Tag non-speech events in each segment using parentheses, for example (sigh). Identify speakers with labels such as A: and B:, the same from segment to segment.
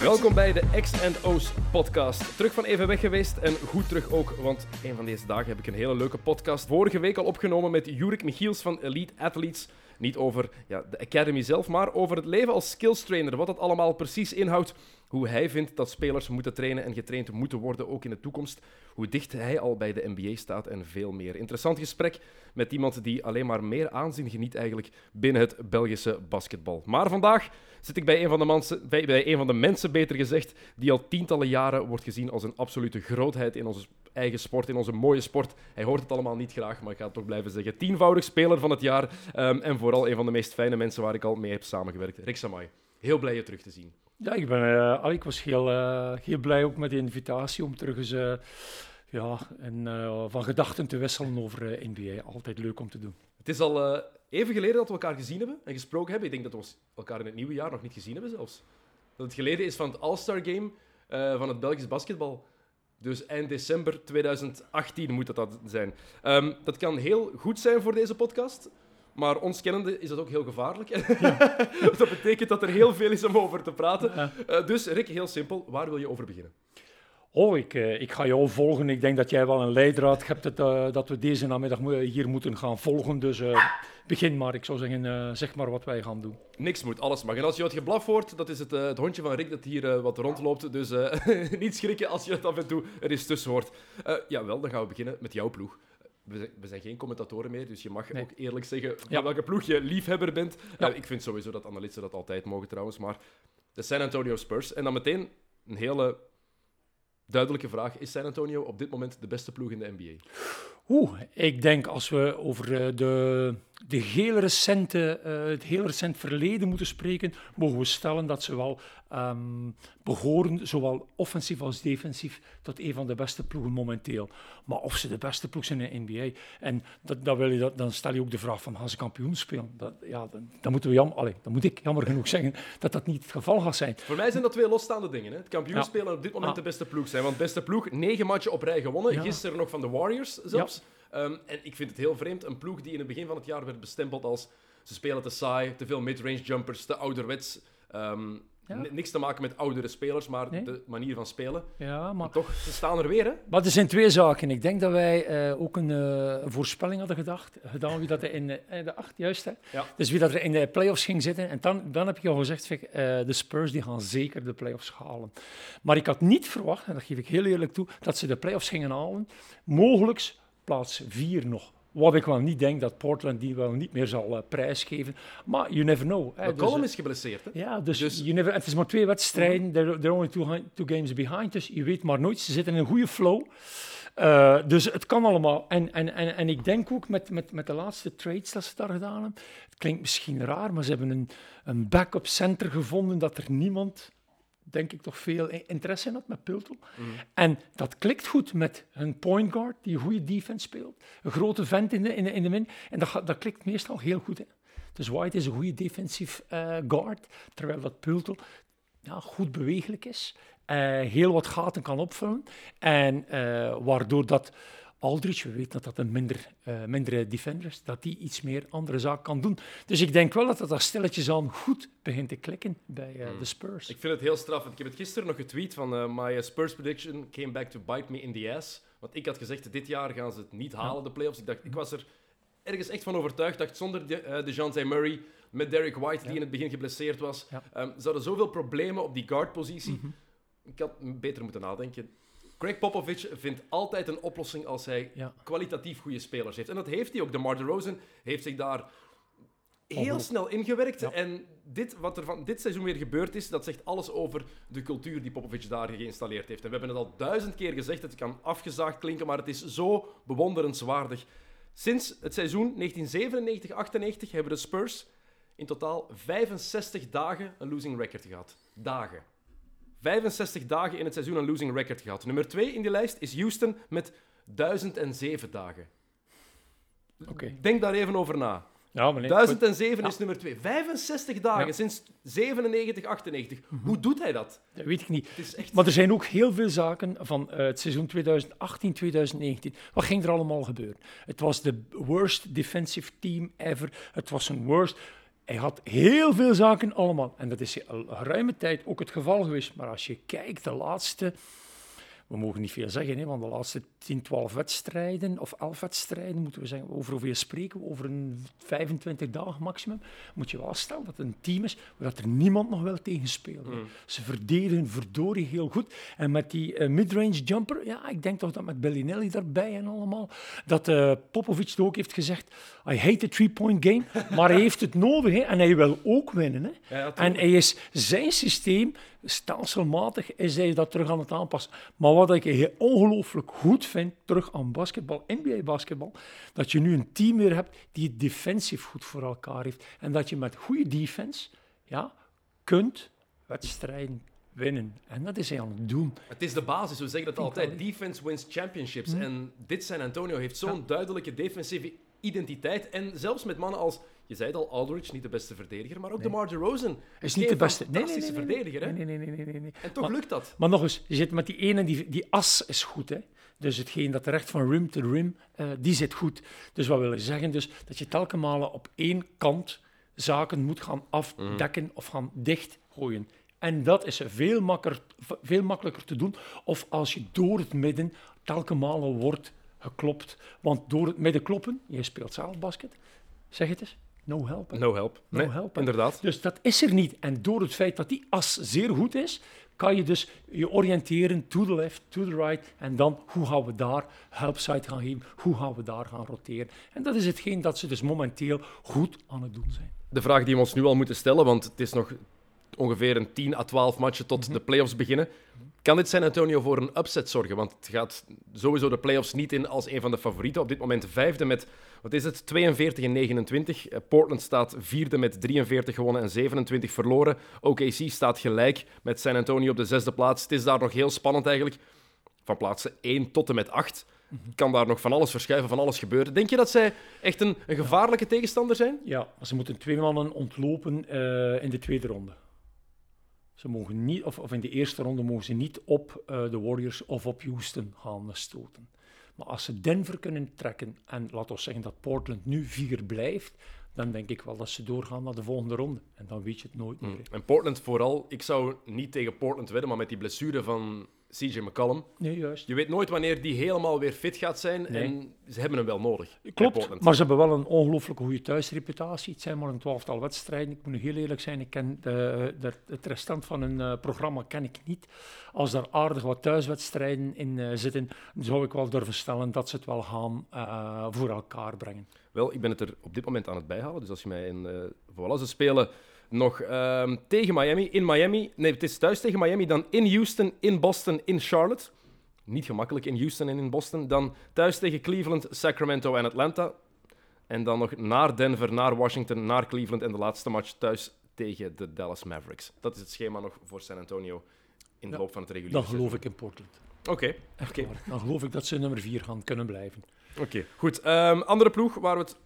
A: Welkom bij de X&O's podcast. Terug van even weg geweest en goed terug ook, want een van deze dagen heb ik een hele leuke podcast vorige week al opgenomen met Jurik Michiels van Elite Athletes. Niet over ja, de academy zelf, maar over het leven als skills trainer. Wat dat allemaal precies inhoudt. Hoe hij vindt dat spelers moeten trainen en getraind moeten worden, ook in de toekomst. Hoe dicht hij al bij de NBA staat en veel meer. Interessant gesprek met iemand die alleen maar meer aanzien geniet eigenlijk binnen het Belgische basketbal. Maar vandaag zit ik bij een van de, mensen, bij, bij een van de mensen, beter gezegd, die al tientallen jaren wordt gezien als een absolute grootheid in onze eigen sport, in onze mooie sport. Hij hoort het allemaal niet graag, maar ik ga het toch blijven zeggen. Tienvoudig speler van het jaar ehm, en vooral een van de meest fijne mensen waar ik al mee heb samengewerkt. Rick Samai, heel blij je terug te zien.
B: Ja, ik, ben, al, ik was heel, eh, heel blij ook met de invitatie om terug eens eh, ja, en, van gedachten te wisselen over NBA. Altijd leuk om te doen.
A: Het is al even geleden dat we elkaar gezien hebben en gesproken hebben. Ik denk dat we elkaar in het nieuwe jaar nog niet gezien hebben zelfs. Dat het geleden is van het All-Star Game eh, van het Belgisch basketbal. Dus eind december 2018 moet dat, dat zijn. Ehm, dat kan heel goed zijn voor deze podcast. Maar ons kennende is dat ook heel gevaarlijk. (laughs) dat betekent dat er heel veel is om over te praten.
B: Ja.
A: Eh, dus Rick, heel simpel. Waar wil je over beginnen?
B: Oh, ik, eh, ik ga jou volgen. Ik denk dat jij wel een leidraad hebt het, eh, dat we deze namiddag hier moeten gaan volgen. Dus eh, begin maar. Ik zou zeggen, zeg maar wat wij gaan doen.
A: Niks moet, alles mag. En als je wat geblaf hoort, dat is het, het hondje van Rick dat hier wat rondloopt. Dus (laughs) niet schrikken als je het af en toe er eens tussen hoort. Jawel, dan gaan we beginnen met jouw ploeg. We zijn, we zijn geen commentatoren meer, dus je mag
B: Nee.
A: ook eerlijk zeggen
B: Ja.
A: welke ploeg je liefhebber bent.
B: Ja.
A: Ik vind sowieso dat analisten dat altijd mogen trouwens, maar de San Antonio Spurs. En dan meteen een hele duidelijke vraag. Is San Antonio op dit moment de beste ploeg in de NBA?
B: Oeh, ik denk als we over eh, de, de heel recente, eh, het heel recent verleden moeten spreken, mogen we stellen dat ze wel ehm, behoren, zowel offensief als defensief, tot een van de beste ploegen momenteel. Maar of ze de beste ploeg zijn in de NBA, en dat, dat wil je, dat, dan stel je ook de vraag van gaan ze kampioen spelen? Dat, ja, dan, dan, moeten we jammer, allee, dan moet ik jammer genoeg zeggen dat dat niet het geval gaat zijn.
A: Voor mij zijn dat twee losstaande dingen. Hè? Het kampioen
B: Ja.
A: spelen en op dit moment
B: Ah.
A: de beste ploeg zijn. Want beste ploeg, negen matchen op rij gewonnen.
B: Ja.
A: Gisteren nog van de Warriors zelfs. Ehm, en ik vind het heel vreemd. Een ploeg die in het begin van het jaar werd bestempeld als ze spelen te saai, te veel midrange jumpers, te ouderwets.
B: Ja.
A: n- Niks te maken met oudere spelers, maar
B: Nee.
A: de manier van spelen.
B: Ja, maar
A: toch, ze staan er weer. Hè?
B: Maar er zijn twee zaken. Ik denk dat wij eh, ook een, eh, een voorspelling hadden gedacht, gedaan wie dat er in de, eh, de acht, juist hè?
A: Ja.
B: Dus wie dat er in de playoffs ging zitten. En dan, dan heb je al gezegd, Vic, de Spurs die gaan zeker de playoffs halen. Maar ik had niet verwacht, en dat geef ik heel eerlijk toe, dat ze de playoffs gingen halen. Mogelijk plaats vier nog. Wat ik wel niet denk dat Portland die wel niet meer zal eh, prijsgeven. Maar you never know. Hè. Dus, eh,
A: is geblesseerd. Hè?
B: ja, dus,
A: Dus-
B: You never, het is maar twee wedstrijden. They're, they're only two, two games behind. Dus je weet maar nooit. Ze zitten in een goede flow. Eh, dus het kan allemaal. En, en, en, en ik denk ook met, met, met de laatste trades dat ze daar gedaan hebben. Het klinkt misschien raar, maar ze hebben een, een backup center gevonden dat er niemand, denk ik, toch veel interesse in had met Pultel. En dat klikt goed met hun point guard, die een goede defense speelt. Een grote vent in de, in de, in de min. En dat, dat klikt meestal heel goed. Hè. Dus White is een goede defensief eh, guard, terwijl dat Pultel ja, goed bewegelijk is, eh, heel wat gaten kan opvullen. En eh, waardoor dat Aldridge, we weten dat dat een minder, eh, mindere defender is, dat die iets meer andere zaak kan doen. Dus ik denk wel dat dat daar stilletjes aan goed begint te klikken bij eh, de Spurs.
A: Ik vind het heel straf. Ik heb het gisteren nog getweet van eh, my Spurs prediction came back to bite me in the ass. Want ik had gezegd, dit jaar gaan ze het niet halen, de playoffs. Ik, dacht, ik was er ergens echt van overtuigd. dacht, zonder de, DeJounte Murray, met Derek White, die
B: Ja.
A: in het begin geblesseerd was,
B: Ja.
A: ehm, ze hadden zoveel problemen op die guardpositie.
B: Mhm.
A: Ik had beter moeten nadenken. Greg Popovich vindt altijd een oplossing als hij
B: Ja.
A: kwalitatief goede spelers heeft. En dat heeft hij ook. De Mar DeRozan heeft zich daar heel snel ingewerkt.
B: Ja.
A: En dit, wat er van dit seizoen weer gebeurd is, dat zegt alles over de cultuur die Popovic daar geïnstalleerd heeft. En we hebben het al duizend keer gezegd, het kan afgezaagd klinken, maar het is zo bewonderenswaardig. Sinds het seizoen 1997-98 hebben de Spurs in totaal 65 dagen een losing record gehad. Dagen. 65 dagen in het seizoen een losing record gehad. Nummer 2 in die lijst is Houston met 1007 dagen.
B: Oké.
A: Denk daar even over na.
B: Ja, maar nee,
A: 1007 is nummer 2. 65 dagen
B: Ja.
A: sinds 97, 98. Hoe doet hij dat?
B: dat weet ik niet.
A: Het is echt...
B: Maar er zijn ook heel veel zaken van eh, het seizoen 2018, 2019. Wat ging er allemaal gebeuren? Het was de worst defensive team ever. Het was een worst. Hij had heel veel zaken allemaal. En dat is al geruime tijd ook het geval geweest. Maar als je kijkt, de laatste... We mogen niet veel zeggen, hè, want de laatste 10, 12 wedstrijden, of 11 wedstrijden, moeten we zeggen, over hoeveel spreken we? Over een 25 dagen maximum. Moet je wel stellen dat het een team is waar dat er niemand nog wel tegen speelt. hè. Ze verdedigen verdorie heel goed. En met die eh, midrange jumper, ja, ik denk toch dat met Bellinelli daarbij en allemaal, dat eh Popovic het ook heeft gezegd, I hate the three-point game, (laughs) maar hij heeft het nodig hè, en hij wil ook winnen. Hè.
A: Ja,
B: en hij is zijn systeem, stelselmatig, is hij dat terug aan het aanpassen. Maar wat ik ongelooflijk goed vind, terug aan basketbal, NBA-basketbal, dat je nu een team weer hebt die het defensief goed voor elkaar heeft. En dat je met goede defense ja, kunt wedstrijden winnen. En dat is hij aan het doen.
A: Het is de basis, we zeggen dat altijd. Defense wins championships. En dit San Antonio heeft zo'n duidelijke defensieve identiteit. En zelfs met mannen als, je zei het al, Aldridge, niet de beste verdediger, maar ook de DeMar DeRozan.
B: Hij is niet de beste. Nee, nee, nee, nee, nee.
A: verdediger, hè?
B: Nee, nee, nee, nee, nee.
A: En toch
B: Maar-
A: lukt dat.
B: Maar nog eens, je zit met die ene, die, die as is goed. Hè? Dus hetgeen dat recht van rim to rim, eh, die zit goed. Dus wat wil zeggen? Dus dat je telkens malen op één kant zaken moet gaan afdekken of gaan dichtgooien. En dat is veel makkelijker, veel makkelijker te doen. Of als je door het midden telkens malen wordt geklopt. Want door het midden kloppen, je speelt zelf basket, zeg het eens, no help. hè.
A: No help.
B: No
A: Nee,
B: help, hè.
A: inderdaad.
B: Dus dat is er niet. En door het feit dat die as zeer goed is, kan je dus je oriënteren to the left, to the right. En dan, hoe gaan we daar helpside gaan geven? Hoe gaan we daar gaan roteren? En dat is hetgeen dat ze dus momenteel goed aan het doen zijn.
A: De vraag die we ons nu al moeten stellen, want het is nog ongeveer een 10 à 12 matchen tot de playoffs beginnen. Kan dit San Antonio voor een upset zorgen? Want het gaat sowieso de playoffs niet in als een van de favorieten. Op dit moment vijfde met, wat is het, 42 en 29. Eh, Portland staat vierde met 43 gewonnen en 27 verloren. OKC staat gelijk met San Antonio op de zesde plaats. Het is daar nog heel spannend eigenlijk. Van plaatsen 1 tot en met 8 kan daar nog van alles verschuiven, van alles gebeuren. Denk je dat zij echt een, gevaarlijke tegenstander zijn?
B: Ja, ze moeten twee mannen ontlopen eh, in de tweede ronde. Ze mogen niet, of, of in de eerste ronde mogen ze niet op eh, de Warriors of op Houston gaan stoten. Maar als ze Denver kunnen trekken en laten we zeggen dat Portland nu vier blijft, dan denk ik wel dat ze doorgaan naar de volgende ronde. En dan weet je het nooit meer. hè.
A: En Portland vooral, ik zou niet tegen Portland wedden, maar met die blessure van CJ McCollum.
B: Nee, juist.
A: Je weet nooit wanneer die helemaal weer fit gaat zijn
B: Nee.
A: en ze hebben hem wel nodig.
B: Klopt, maar ze hebben wel een ongelooflijk goede thuisreputatie. Het zijn maar een twaalftal wedstrijden. Ik moet nu heel eerlijk zijn, ik ken de, de, het restant van hun eh, programma ken ik niet. Als daar aardig wat thuiswedstrijden in eh, zitten, zou ik wel durven stellen dat ze het wel gaan eh, voor elkaar brengen.
A: Wel, ik ben het er op dit moment aan het bijhalen. Dus als je mij in... voilà, ze spelen nog ehm, tegen Miami, in Miami. Nee, het is thuis tegen Miami, dan in Houston, in Boston, in Charlotte. Niet gemakkelijk in Houston en in Boston. Dan thuis tegen Cleveland, Sacramento en Atlanta. En dan nog naar Denver, naar Washington, naar Cleveland. En de laatste match thuis tegen de Dallas Mavericks. Dat is het schema nog voor San Antonio in de
B: Ja,
A: loop van het reguliere
B: Dan geloof ik in Portland.
A: Oké.
B: Dan geloof ik dat ze nummer 4 gaan kunnen blijven.
A: Oké, goed. Ehm, andere ploeg waar we het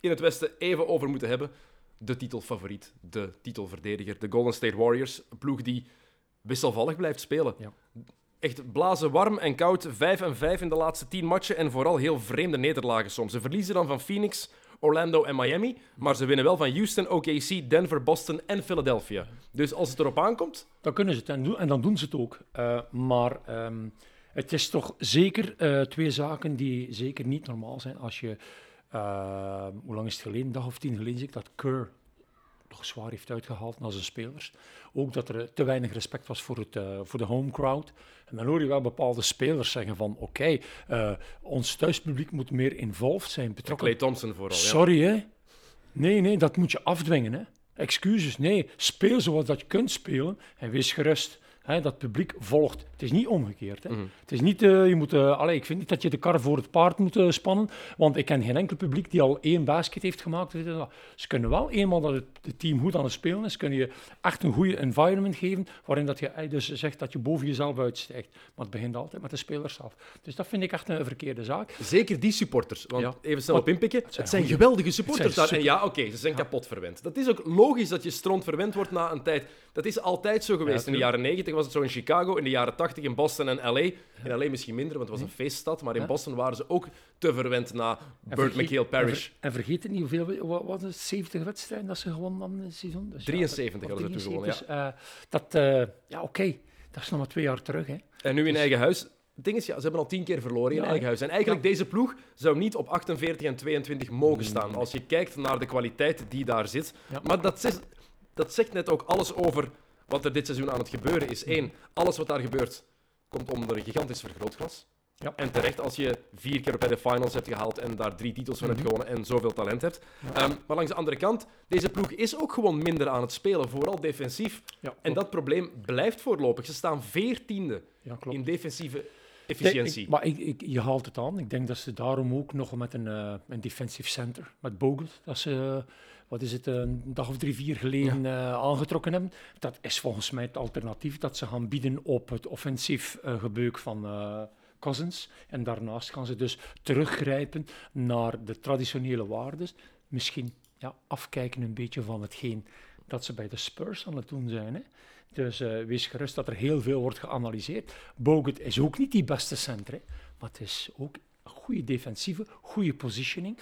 A: in het Westen even over moeten hebben. De titelfavoriet, de titelverdediger, de Golden State Warriors. Een ploeg die wisselvallig blijft spelen.
B: Ja.
A: Echt blazen warm en koud. 5 en 5 in de laatste 10 matchen en vooral heel vreemde nederlagen soms. Ze verliezen dan van Phoenix, Orlando en Miami. Maar ze winnen wel van Houston, OKC, Denver, Boston en Philadelphia. Dus als het erop aankomt,
B: Dan kunnen ze het en, doen, en dan doen ze het ook. Eh, maar ehm, het is toch zeker eh, twee zaken die zeker niet normaal zijn. Als je, eh, hoe lang is het geleden, een dag of tien geleden, zie ik dat Kerr toch zwaar heeft uitgehaald naar zijn spelers. Ook dat er te weinig respect was voor, het, eh, voor de home crowd. En dan hoor je wel bepaalde spelers zeggen van oké, eh, ons thuispubliek moet meer involved zijn, betrokken.
A: Clay Thompson vooral. Ja.
B: Sorry, hè? Nee, nee, dat moet je afdwingen, hè? Excuses, nee. Speel zoals dat je kunt spelen en wees gerust. Hè? Dat publiek volgt Het is niet omgekeerd. Hè.
A: Mhm.
B: Het is niet, eh, je moet, eh, allee, ik vind niet dat je de kar voor het paard moet eh, spannen, want ik ken geen enkel publiek die al één basket heeft gemaakt. Ze kunnen wel, eenmaal dat het, het team goed aan het spelen is, kunnen je echt een goede environment geven, waarin dat je dus zegt dat je boven jezelf uitstijgt. Maar het begint altijd met de spelers zelf. Dus dat vind ik echt een verkeerde zaak.
A: Zeker die supporters. Want
B: Ja.
A: even snel op inpikken. Het zijn,
B: zijn goeie-
A: geweldige supporters
B: zijn
A: daar. En ja, oké, ze zijn kapot verwend. Dat is ook logisch dat je stront verwend wordt na een tijd. Dat is altijd zo geweest. in de jaren 90 was het zo in Chicago, in de jaren 80 in Boston en LA. In LA misschien minder, want het was een feeststad. Maar in
B: Ja.
A: Boston waren ze ook te verwend na Burt McHale
B: En,
A: Parish.
B: ver- en vergeet het niet, hoeveel, wat was het, 70 wedstrijden dat ze gewonnen hadden in het seizoen? Dus ja,
A: 73
B: of
A: hadden ze toen
B: 73, dus, eh, dat, eh, ja oké, dat is nog maar twee jaar terug. Hè.
A: En nu in eigen huis. Het ding is, ja, ze hebben al tien keer verloren in
B: Ja,
A: eigen huis. En eigenlijk, deze ploeg zou niet op 48 en 22 mogen staan. Als je kijkt naar de kwaliteit die daar zit.
B: Ja.
A: Maar dat zegt, dat zegt net ook alles over wat er dit seizoen aan het gebeuren is. Eén, alles wat daar gebeurt, komt onder een gigantisch vergrootglas.
B: Ja.
A: En terecht als je vier keer bij de finals hebt gehaald en daar drie titels van hebt gewonnen en zoveel talent hebt. Ehm, maar langs de andere kant, deze ploeg is ook gewoon minder aan het spelen, vooral defensief.
B: Ja,
A: En dat probleem blijft voorlopig. Ze staan veertiende in defensieve efficiëntie.
B: ik- maar ik, ik, je haalt het aan. Ik denk dat ze daarom ook nog met een, eh, een defensive center, met Bogut, dat ze, wat is het, een dag of drie, vier geleden eh, aangetrokken hebben. Dat is volgens mij het alternatief dat ze gaan bieden op het offensief eh, gebeuk van eh, Cousins. En daarnaast gaan ze dus teruggrijpen naar de traditionele waarden. Misschien ja, afkijken een beetje van hetgeen dat ze bij de Spurs aan het doen zijn. Hè. Dus wees gerust dat er heel veel wordt geanalyseerd. Bogut is ook niet die beste center, hè, maar het is ook een goede defensieve, goede positioning.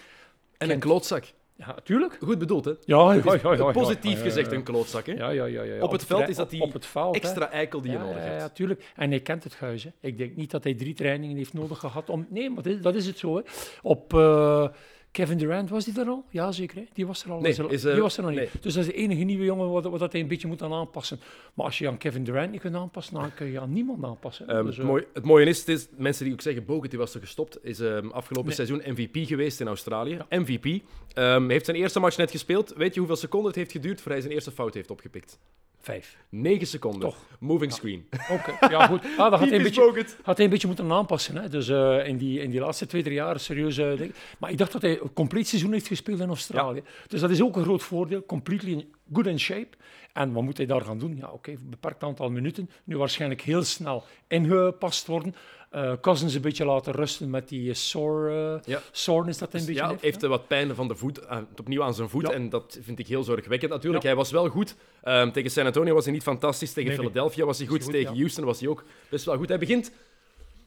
A: en een klootzak.
B: Ja, natuurlijk.
A: Goed bedoeld, hè?
B: Ja, ja, ja, ja, ja.
A: positief gezegd een klootzak, hè?
B: Ja, ja, ja, ja.
A: Op het veld is dat die. Extra eikel die je nodig
B: ja,
A: hebt.
B: Ja, tuurlijk. En hij kent het huis. Hè. Ik denk niet dat hij drie trainingen heeft nodig gehad om... Nee, maar dat is het zo. Hè. Op eh, Kevin Durant was die er al? Ja, zeker. Hè. Die was er al.
A: Nee,
B: Was er-
A: is,
B: die was er nog niet.
A: nee.
B: Dus dat is de enige nieuwe jongen wat, wat dat hij een beetje moet aan aanpassen. Maar als je aan Kevin Durant niet kunt aanpassen, dan kun je aan niemand aanpassen.
A: Ehm,
B: Dus,
A: het,
B: eh,
A: mooie, het mooie is, het is, mensen die ook zeggen, Bogut die was er gestopt, is ehm, afgelopen
B: Nee.
A: seizoen MVP geweest in Australië. MVP. Ehm, heeft zijn eerste match net gespeeld. Weet je hoeveel seconden het heeft geduurd voor hij zijn eerste fout heeft opgepikt?
B: Vijf.
A: 9 seconden.
B: Toch.
A: Moving screen.
B: Oké, ja goed. Ah, dan had hij een beetje... Had hij een beetje moeten aanpassen. Hè? Dus eh, in, die, in die laatste twee, drie jaar serieus. denk- Maar ik dacht dat hij een compleet seizoen heeft gespeeld in Australië. Dus dat is ook een groot voordeel. Completely good in shape. En wat moet hij daar gaan doen? Ja, oké, een beperkt aantal minuten. Nu waarschijnlijk heel snel ingepast worden. Eh Cousins een beetje laten rusten met die eh, sore, eh,
A: Ja.
B: soreness dat hij een
A: Dus
B: beetje
A: ja,
B: heeft.
A: heeft wat pijn van de voet, opnieuw aan zijn voet.
B: Ja.
A: En dat vind ik heel zorgwekkend. Natuurlijk, hij was wel goed. Ehm, tegen San Antonio was hij niet fantastisch. Tegen
B: Nee.
A: Philadelphia was hij goed.
B: goed,
A: tegen. Houston was hij ook best wel goed. Hij begint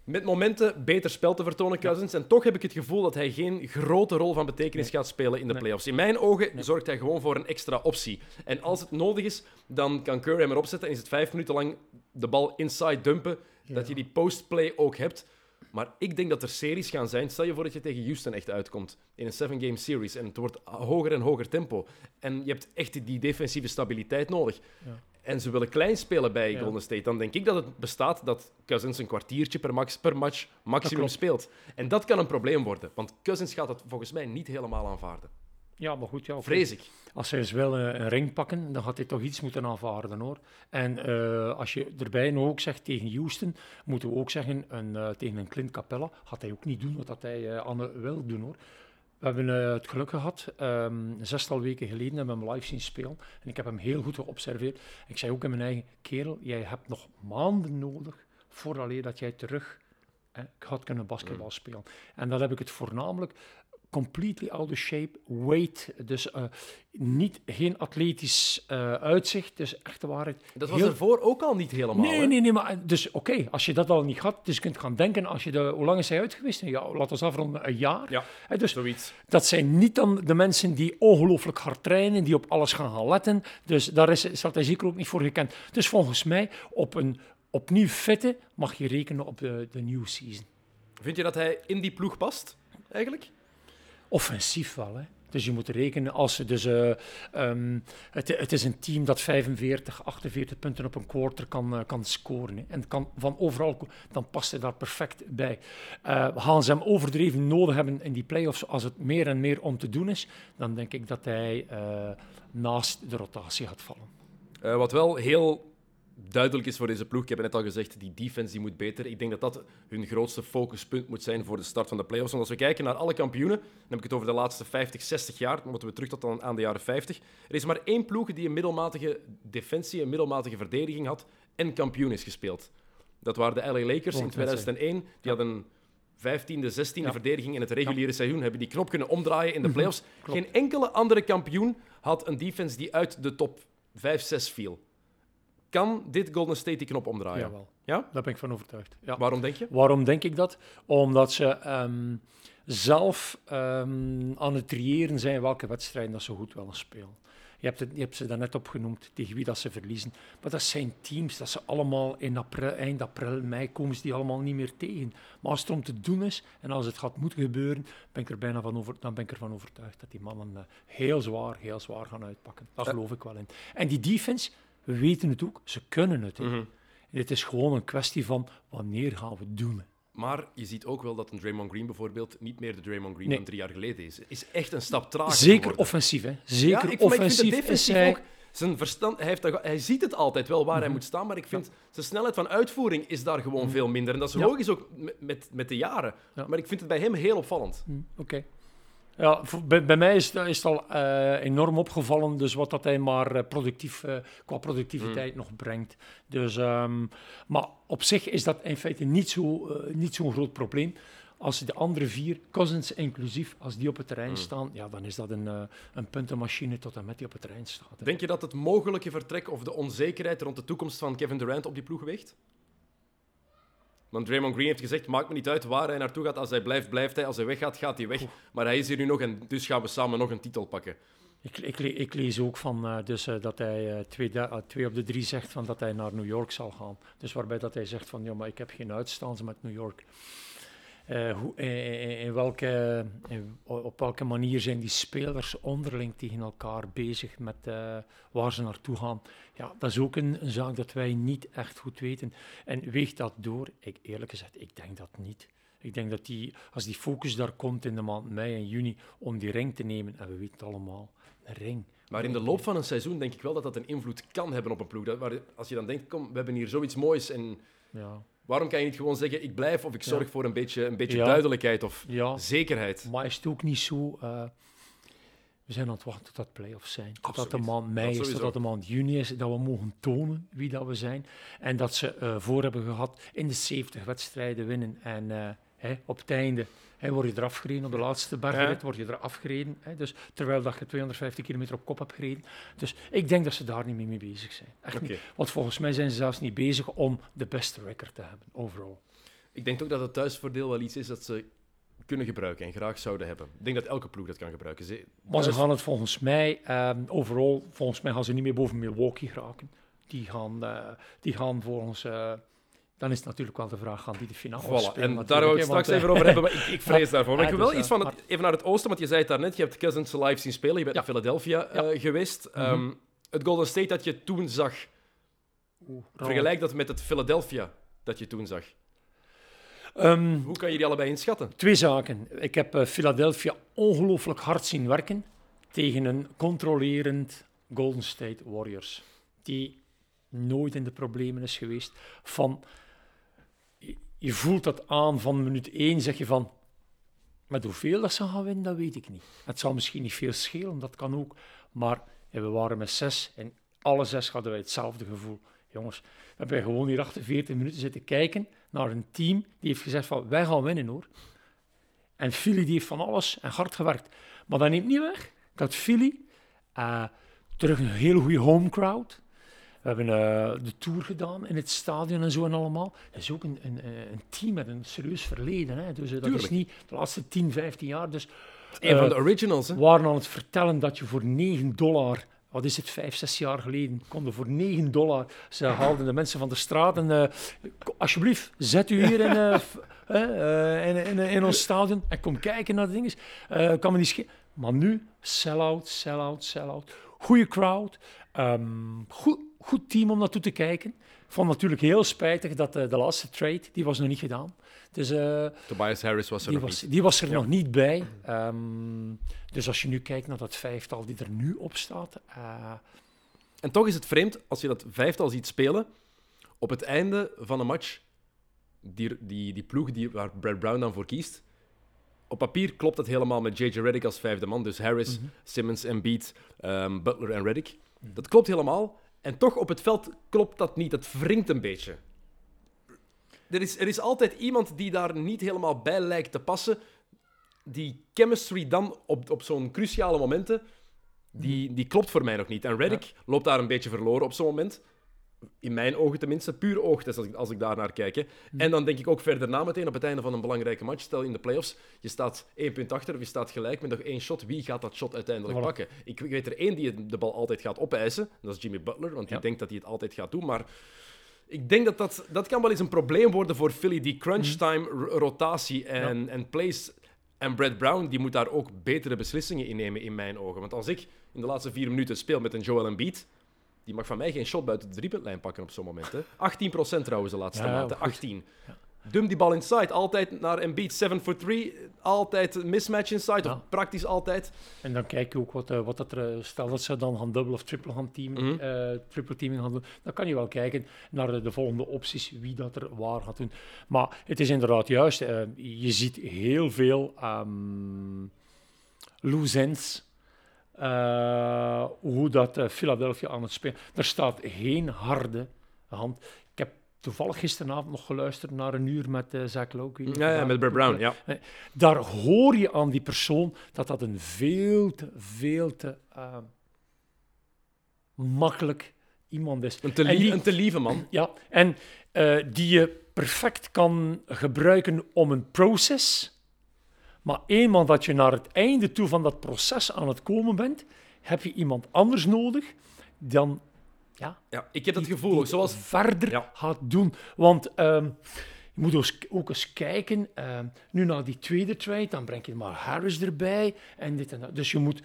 A: met momenten beter spel te vertonen, Cousins. En toch heb ik het gevoel dat hij geen grote rol van betekenis gaat spelen in de
B: Nee.
A: playoffs. In mijn ogen zorgt hij gewoon voor een extra optie. En als het nodig is, dan kan Curry hem erop zetten en is het vijf minuten lang de bal inside dumpen. Dat je die postplay ook hebt. Maar ik denk dat er series gaan zijn. Stel je voor dat je tegen Houston echt uitkomt in een seven-game series en het wordt hoger en hoger tempo. En je hebt echt die defensieve stabiliteit nodig.
B: Ja.
A: En ze willen klein spelen bij
B: Ja.
A: Golden State. Dan denk ik dat het bestaat dat Cousins een kwartiertje per, max, per match maximum speelt. En dat kan een probleem worden. Want Cousins gaat het volgens mij niet helemaal aanvaarden.
B: Ja, maar goed. Ja.
A: Vrees ik.
B: Als hij eens wel een, ring pakken, dan gaat hij toch iets moeten aanvaarden hoor. En eh, als je erbij nog ook zegt tegen Houston, moeten we ook zeggen, een, eh, tegen een Clint Capella, gaat hij ook niet doen wat dat hij eh aan wil doen hoor. We hebben eh, het geluk gehad, ehm, een zestal weken geleden hebben we hem live zien spelen. En ik heb hem heel goed geobserveerd. Ik zei ook in mijn eigen, kerel, jij hebt nog maanden nodig voordat dat jij terug hè, gaat kunnen basketbal spelen. En dat heb ik het voornamelijk completely out of shape, weight, dus eh, niet, geen atletisch eh, uitzicht, dus echt de waarheid.
A: Dat was
B: heel-
A: ervoor ook al niet helemaal.
B: Nee,
A: hè?
B: nee, nee, maar dus oké, als je dat al niet had, dus je kunt gaan denken, als je de, hoe lang is hij uit geweest? Ja, laten we afronden, een jaar.
A: Ja,
B: dus
A: zoiets.
B: dat zijn niet dan de mensen die ongelooflijk hard trainen, die op alles gaan gaan letten. Dus daar is, zeker ook niet voor gekend. Dus volgens mij, op een opnieuw fitte, mag je rekenen op de, de nieuwe season.
A: Vind je dat hij in die ploeg past, eigenlijk?
B: Offensief wel. Dus je moet rekenen als ze dus. eh, ehm, het, het is een team dat 45, 48 punten op een quarter kan, eh, kan scoren. Hè. En kan van overal. Dan past hij daar perfect bij. Eh gaan ze hem overdreven nodig hebben in die playoffs als het meer en meer om te doen is, dan denk ik dat hij naast de rotatie gaat vallen.
A: Wat wel heel duidelijk is voor deze ploeg. Ik heb net al gezegd, die defense die moet beter. Ik denk dat dat hun grootste focuspunt moet zijn voor de start van de playoffs. Want als we kijken naar alle kampioenen, dan heb ik het over de laatste 50, 60 jaar, dan moeten we terug tot aan, aan de jaren 50. Er is maar één ploeg die een middelmatige defensie, een middelmatige verdediging had en kampioen is gespeeld. Dat waren de LA Lakers in
B: Wou ik net
A: 2001. Die hadden 15e, 16e
B: Ja.
A: verdediging in het reguliere seizoen. Hebben die knop kunnen omdraaien in de playoffs.
B: Mhm. Klopt.
A: Geen enkele andere kampioen had een defense die uit de top 5, 6 viel. Kan dit Golden State die knop omdraaien?
B: Jawel,
A: Ja?
B: daar ben ik van overtuigd. Ja.
A: Waarom denk je?
B: Waarom denk ik dat? Omdat ze ehm, zelf ehm, aan het triëren zijn welke wedstrijden dat ze goed willen spelen. Je hebt, het, je hebt ze daarnet opgenoemd, tegen wie dat ze verliezen. Maar dat zijn teams, dat ze allemaal in april, eind april, mei komen ze die allemaal niet meer tegen. Maar als het om te doen is en als het gaat moeten gebeuren, ben ik er bijna van over, dan ben ik ervan overtuigd dat die mannen eh, heel zwaar, heel zwaar gaan uitpakken. Daar
A: Ja.
B: geloof ik wel in. En die defense, we weten het ook, ze kunnen het.
A: Mhm.
B: Het is gewoon een kwestie van wanneer gaan we het doen.
A: Maar je ziet ook wel dat een Draymond Green bijvoorbeeld niet meer de Draymond Green
B: Nee.
A: van drie jaar geleden is. Is echt een stap trager
B: Zeker
A: geworden.
B: offensief, hè?
A: Ja,
B: Zeker
A: ik, maar ik
B: offensief is
A: defensief
B: hij.
A: ook. Zijn verstand, hij, heeft dat, hij ziet het altijd wel waar
B: Mhm.
A: hij moet staan, maar ik vind zijn snelheid van uitvoering is daar gewoon veel minder. En dat is
B: Ja.
A: logisch ook met, met, met de jaren.
B: Ja.
A: Maar ik vind het bij hem heel opvallend.
B: Hm, Oké. Ja, bij, bij mij is, het- is het al eh, enorm opgevallen, dus wat dat hij maar eh, productief, eh, qua productiviteit
A: Mm.
B: nog brengt. Dus, ehm, maar op zich is dat in feite niet zo, eh, niet zo'n groot probleem. Als de andere vier, Cousins inclusief, als die op het terrein
A: Mm.
B: staan, ja, dan is dat een, een puntenmachine tot en met die op het terrein staat. hè.
A: Denk je dat het mogelijke vertrek of de onzekerheid rond de toekomst van Kevin Durant op die ploeg weegt? Want Draymond Green heeft gezegd, maakt me niet uit waar hij naartoe gaat. Als hij blijft, blijft hij. Als hij weggaat, gaat hij weg. Maar hij is hier nu nog en dus gaan we samen nog een titel pakken.
B: Ik, ik, ik lees ook van eh, dus, eh, dat hij twee, eh, twee op de drie zegt van dat hij naar New York zal gaan. Dus waarbij dat hij zegt van ja, maar ik heb geen uitstaans met New York. Eh, hoe, in, in- in welke, in- op welke manier zijn die spelers onderling tegen elkaar bezig met eh, waar ze naartoe gaan? Ja, dat is ook een, een zaak dat wij niet echt goed weten. En weegt dat door? Ik, eerlijk gezegd, ik denk dat niet. Ik denk dat die, als die focus daar komt in de maand mei en juni om die ring te nemen, en we weten het allemaal, een ring.
A: Maar in de loop van een seizoen denk ik wel dat dat een invloed kan hebben op een ploeg. Dat, waar, als je dan denkt, kom, we hebben hier zoiets moois en
B: Ja,
A: waarom kan je niet gewoon zeggen, ik blijf of ik zorg
B: Ja.
A: voor een beetje, een beetje
B: Ja.
A: duidelijkheid of
B: ja
A: zekerheid?
B: maar is het ook niet zo... eh, we zijn aan het wachten tot dat play-offs zijn. Totdat de
A: Absoluut.
B: maand mei
A: Dat
B: is,
A: sowieso.
B: totdat de maand juni is, dat we mogen tonen wie dat we zijn. En dat ze eh, voor hebben gehad in de 70 wedstrijden winnen. En eh, hè, op het einde hè, word je eraf gereden, op de laatste bergrit word je er afgereden. Hè, dus, terwijl dat je 250 kilometer op kop hebt gereden. Dus ik denk dat ze daar niet meer mee bezig zijn. Echt niet. Want volgens mij zijn ze zelfs niet bezig om de beste record te hebben, overal.
A: Ik denk ook dat het thuisvoordeel wel iets is dat ze kunnen gebruiken en graag zouden hebben. Ik denk dat elke ploeg dat kan gebruiken. Ze,
B: Maar ze gaan het volgens mij, ehm, overal, volgens mij gaan ze niet meer boven Milwaukee geraken. Die gaan, eh, die gaan volgens, eh, dan is het natuurlijk wel de vraag, gaan die de finale
A: Voilà,
B: spelen?
A: en daar wil ik straks even over (laughs) hebben, maar ik, ik vrees daarvoor. Maar ik wil wel
B: dus,
A: iets van het, even naar het oosten, want je zei het daarnet, je hebt Cousins live zien spelen, je bent naar Philadelphia eh,
B: Ja. Mhm.
A: geweest. Ehm, het Golden State dat je toen zag, vergelijk dat met het Philadelphia dat je toen zag.
B: Ehm,
A: Hoe kan je die allebei inschatten?
B: twee zaken. Ik heb eh, Philadelphia ongelooflijk hard zien werken tegen een controlerend Golden State Warriors. Die nooit in de problemen is geweest. Van, je, voelt dat aan van minuut één, zeg je van... Met hoeveel dat ze gaan winnen, dat weet ik niet. Het zal misschien niet veel schelen, dat kan ook. Maar we waren met zes en alle zes hadden wij hetzelfde gevoel. Jongens, we hebben gewoon hier 48 minuten zitten kijken naar een team die heeft gezegd van wij gaan winnen hoor. En Philly die heeft van alles en hard gewerkt. Maar dat neemt niet weg dat Philly eh, terug een hele goede home crowd. We hebben eh, de tour gedaan in het stadion en zo en allemaal. Dat is ook een, een, eh, een team met een serieus verleden. Hè. Dus eh, dat is niet de laatste 10, 15 jaar. Dus
A: Een van de originals, hè?
B: we waren aan het vertellen dat je voor 9 dollar, wat is het, 5, 6 jaar geleden, konden voor 9 dollar, ze haalden de mensen van de straat en alsjeblieft, zet u hier in, (laughs) in, in, in ons stadion en kom kijken naar de dingen. Kan me niet sche- Maar nu, sell-out, sell-out, sell-out. Goeie crowd, ehm, goed, goed team om naartoe te kijken. Ik vond natuurlijk heel spijtig dat eh, de laatste trade, die was nog niet gedaan. Dus eh,
A: Tobias Harris was er
B: die
A: nog
B: was,
A: niet.
B: die was er nog niet bij. Ehm, dus als je nu kijkt naar dat vijftal die er nu op staat. eh,
A: En toch is het vreemd, als je dat vijftal ziet spelen, op het einde van een match, die, die, die ploeg die, waar Brad Brown dan voor kiest, op papier klopt het helemaal met J.J. Redick als vijfde man. Dus Harris, Simmons, Embiid, um, Butler en Redick. Dat klopt helemaal. En toch op het veld klopt dat niet. Het wringt een beetje. Er is, er is altijd iemand die daar niet helemaal bij lijkt te passen. Die chemistry dan op, op zo'n cruciale momenten, die, die klopt voor mij nog niet. En Redick loopt daar een beetje verloren op zo'n moment. In mijn ogen tenminste, puur oogtest als ik, als ik daar naar kijk. Hè. En dan denk ik ook verder na meteen op het einde van een belangrijke match. Stel in de playoffs, je staat één punt achter of je staat gelijk met nog één shot. Wie gaat dat shot uiteindelijk
B: Voilà.
A: pakken? Ik, ik weet er één die de bal altijd gaat opeisen. Dat is Jimmy Butler, want die
B: Ja.
A: denkt dat hij het altijd gaat doen. Maar ik denk dat, dat dat kan wel eens een probleem worden voor Philly. Die crunch time r- rotatie en, en plays. En Brad Brown die moet daar ook betere beslissingen in nemen, in mijn ogen. Want als ik in de laatste vier minuten speel met een Joel Embiid, die mag van mij geen shot buiten de driepuntlijn pakken op zo'n moment. Hè. 18% trouwens de laatste
B: Ja,
A: maanden.
B: goed.
A: 18. Dump die bal inside. Altijd naar Embiid. 7 for 3. Altijd een mismatch inside.
B: Ja.
A: Of praktisch altijd.
B: En dan kijk je ook wat, eh, wat dat er, eh, stel dat ze dan gaan dubbel of triple gaan teamen,
A: Mhm.
B: eh, triple teaming gaan doen, dan kan je wel kijken naar de, de volgende opties, wie dat er waar gaat doen. Maar het is inderdaad juist, je ziet heel veel ehm loose ends, eh, hoe dat eh, Philadelphia aan het spelen. Er staat geen harde hand. Ik heb toevallig gisteravond nog geluisterd naar een uur met eh Zach Lowe.
A: Ja, ja, met Brad Brown. Ja.
B: daar hoor je aan die persoon dat dat een veel te, veel te makkelijk iemand is.
A: Een te, een lieve man.
B: Ja, en die je perfect kan gebruiken om een proces. Maar eenmaal dat je naar het einde toe van dat proces aan het komen bent, heb je iemand anders nodig dan ja,
A: Ja, ik heb dat gevoel
B: die.
A: Zoals
B: verder
A: Ja.
B: gaat doen. Want ehm, je moet ook eens kijken, ehm, nu naar die tweede trade, dan breng je maar Harris erbij en dit en dat. Dus je moet,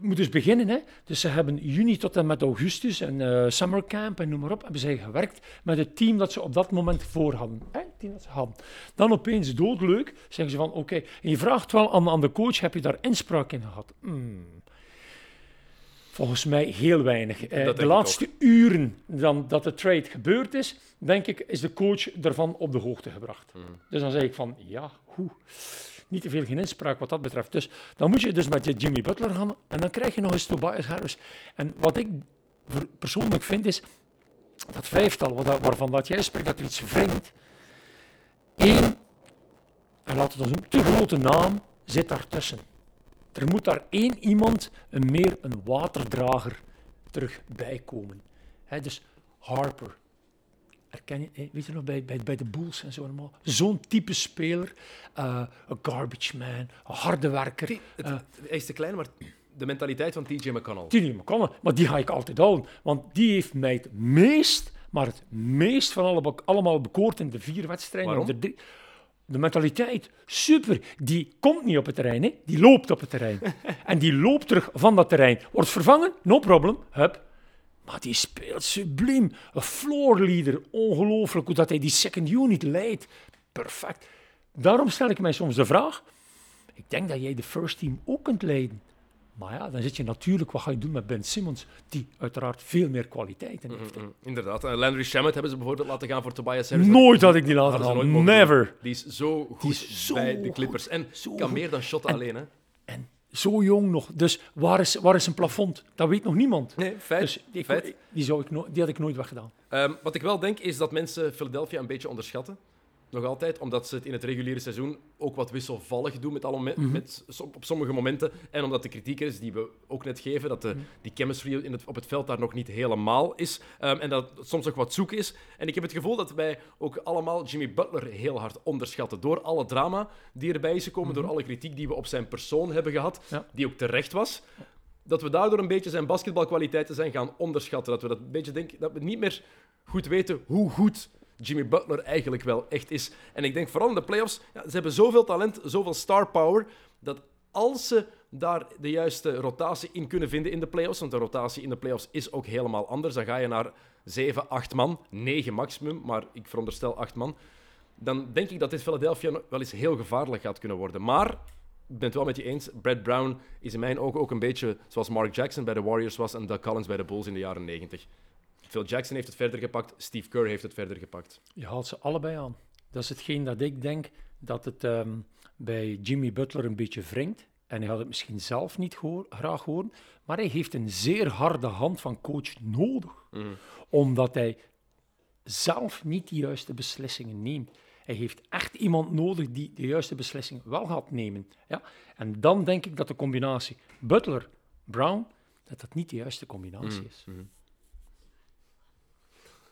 B: moet dus beginnen. Hè? Dus ze hebben juni tot en met augustus en eh summercamp en noem maar op, hebben zij gewerkt met het team dat ze op dat moment voor hadden. Hè? Het team dat ze hadden. Dan opeens doodleuk zeggen ze van oké, en je vraagt wel aan, aan de coach, heb je daar inspraak in gehad? Hmm. Volgens mij heel weinig. Eh, de laatste uren dan dat de trade gebeurd is, denk ik, is de coach ervan op de hoogte gebracht.
A: Mhm.
B: Dus dan zeg ik van, ja, hoe? Niet te veel geen inspraak wat dat betreft. Dus dan moet je dus met je Jimmy Butler gaan en dan krijg je nog eens Tobias Harris. En wat ik persoonlijk vind is, dat vijftal dat- waarvan dat jij spreekt, dat iets wringt. Eén, en laten we ons noemen, te grote naam zit daartussen. Er moet daar één iemand, een meer een waterdrager, terug bij komen. Dus Harper. Herken je, weet je nog, bij, bij, bij de Bulls en zo allemaal. Zo'n type speler. eh, Een garbage man, een harde werker.
A: Die- het-
B: eh,
A: hij is te klein, maar de mentaliteit van TJ McConnell.
B: niet komen, maar die ga ik altijd houden. Want die heeft mij het meest, maar het meest van alle, allemaal bekoord in de vier wedstrijden.
A: Waarom?
B: De, drie- de mentaliteit, super. Die komt niet op het terrein, hè. die loopt op het terrein. (laughs) en die loopt terug van dat terrein. Wordt vervangen, no problem, hup. Maar die speelt subliem. Een floor leader, ongelooflijk hoe dat hij die second unit leidt. Perfect. Daarom stel ik mij soms de vraag, ik denk dat jij de first team ook kunt leiden. Maar ja, dan zit je natuurlijk, wat ga je doen met Ben Simmons, die uiteraard veel meer kwaliteiten heeft.
A: Mm, Inderdaad. En Landry Shamet hebben ze bijvoorbeeld laten gaan voor Tobias Harris.
B: Nooit had ik die laten gaan. Never.
A: Die is zo goed
B: is zo
A: bij de. Clippers. En kan
B: goed.
A: meer dan shotten alleen. Hè?
B: En zo jong nog. Dus waar is, waar is een plafond? Dat weet nog niemand.
A: Nee, feit.
B: Dus die,
A: feit.
B: die, zou ik no- die had ik nooit weggedaan.
A: Ehm, wat ik wel denk, is dat mensen Philadelphia een beetje onderschatten. Nog altijd, omdat ze het in het reguliere seizoen ook wat wisselvallig doen met alle
B: Mhm.
A: met, op sommige momenten. En omdat de kritiek is die we ook net geven, dat de,
B: Mhm.
A: die chemistry in het, op het veld daar nog niet helemaal is. Ehm, en dat het soms nog wat zoek is. En ik heb het gevoel dat wij ook allemaal Jimmy Butler heel hard onderschatten. Door alle drama die erbij is gekomen, door alle kritiek die we op zijn persoon hebben gehad,
B: Mhm. Ja.
A: die ook terecht was. Dat we daardoor een beetje zijn basketbalkwaliteiten zijn gaan onderschatten. Dat we dat een beetje denken, dat we niet meer goed weten hoe goed Jimmy Butler eigenlijk wel echt is. En ik denk vooral in de playoffs, ja, ze hebben zoveel talent, zoveel star power, dat als ze daar de juiste rotatie in kunnen vinden in de playoffs, want de rotatie in de playoffs is ook helemaal anders, dan ga je naar 7, 8 man, 9 maximum, maar ik veronderstel 8 man, dan denk ik dat dit Philadelphia wel eens heel gevaarlijk gaat kunnen worden. Maar ik ben het wel met je eens. Brad Brown is in mijn ogen ook een beetje zoals Mark Jackson bij de Warriors was en Doug Collins bij de Bulls in de jaren 90. Phil Jackson heeft het verder gepakt, Steve Kerr heeft het verder gepakt.
B: Je haalt ze allebei aan. Dat is hetgeen dat ik denk dat het ehm, bij Jimmy Butler een beetje wringt. En hij had het misschien zelf niet graag horen. Maar hij heeft een zeer harde hand van coach nodig. Omdat hij zelf niet de juiste beslissingen neemt. Hij heeft echt iemand nodig die de juiste beslissing wel gaat nemen. Ja? En dan denk ik dat de combinatie Butler-Brown, dat dat niet de juiste combinatie is.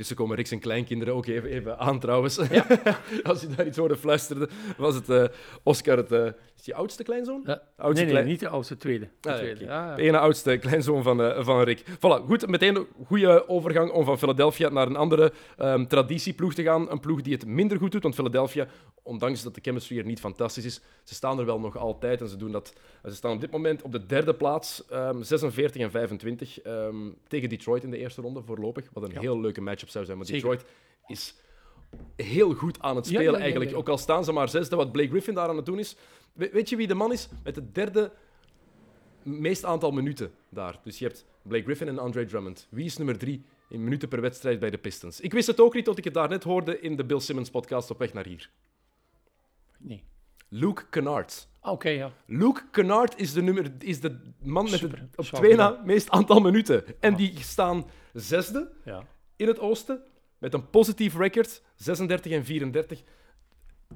A: Intussen komen Rick zijn kleinkinderen ook even, even aan trouwens. (laughs) Als je daar iets hoorde fluisterde, was het eh, Oscar het... eh, is die oudste kleinzoon?
B: Ja.
A: Oudste
B: nee, niet de oudste, tweede. De
A: Ah,
B: tweede. Ja, ja.
A: Ene oudste kleinzoon van, eh, van Rick. Voilà, goed. Meteen een goede overgang om van Philadelphia naar een andere ehm, traditieploeg te gaan. Een ploeg die het minder goed doet, want Philadelphia, ondanks dat de chemistry er niet fantastisch is, ze staan er wel nog altijd en ze doen dat. Ze staan op dit moment op de derde plaats, ehm, 46 en 25, ehm, tegen Detroit in de eerste ronde voorlopig. Wat een
B: Ja.
A: heel leuke matchup zou zijn,
B: Zeker.
A: Detroit is heel goed aan het spelen
B: ja, ja,
A: eigenlijk. Ook al staan ze maar zesde, wat Blake Griffin daar aan het doen is. We- weet je wie de man is met het derde meest aantal minuten daar? Dus je hebt Blake Griffin en Andre Drummond. Wie is nummer drie in minuten per wedstrijd bij de Pistons? Ik wist het ook niet tot ik het daarnet hoorde in de Bill Simmons podcast op weg naar hier.
B: Nee.
A: Luke Kennard.
B: Ah, Oké, ja.
A: Luke Kennard is de, nummer, is de man met het
B: Super,
A: op
B: zwaar
A: twee na meest aantal minuten. En die staan zesde
B: ja.
A: In het oosten met een positief record, 36 en 34.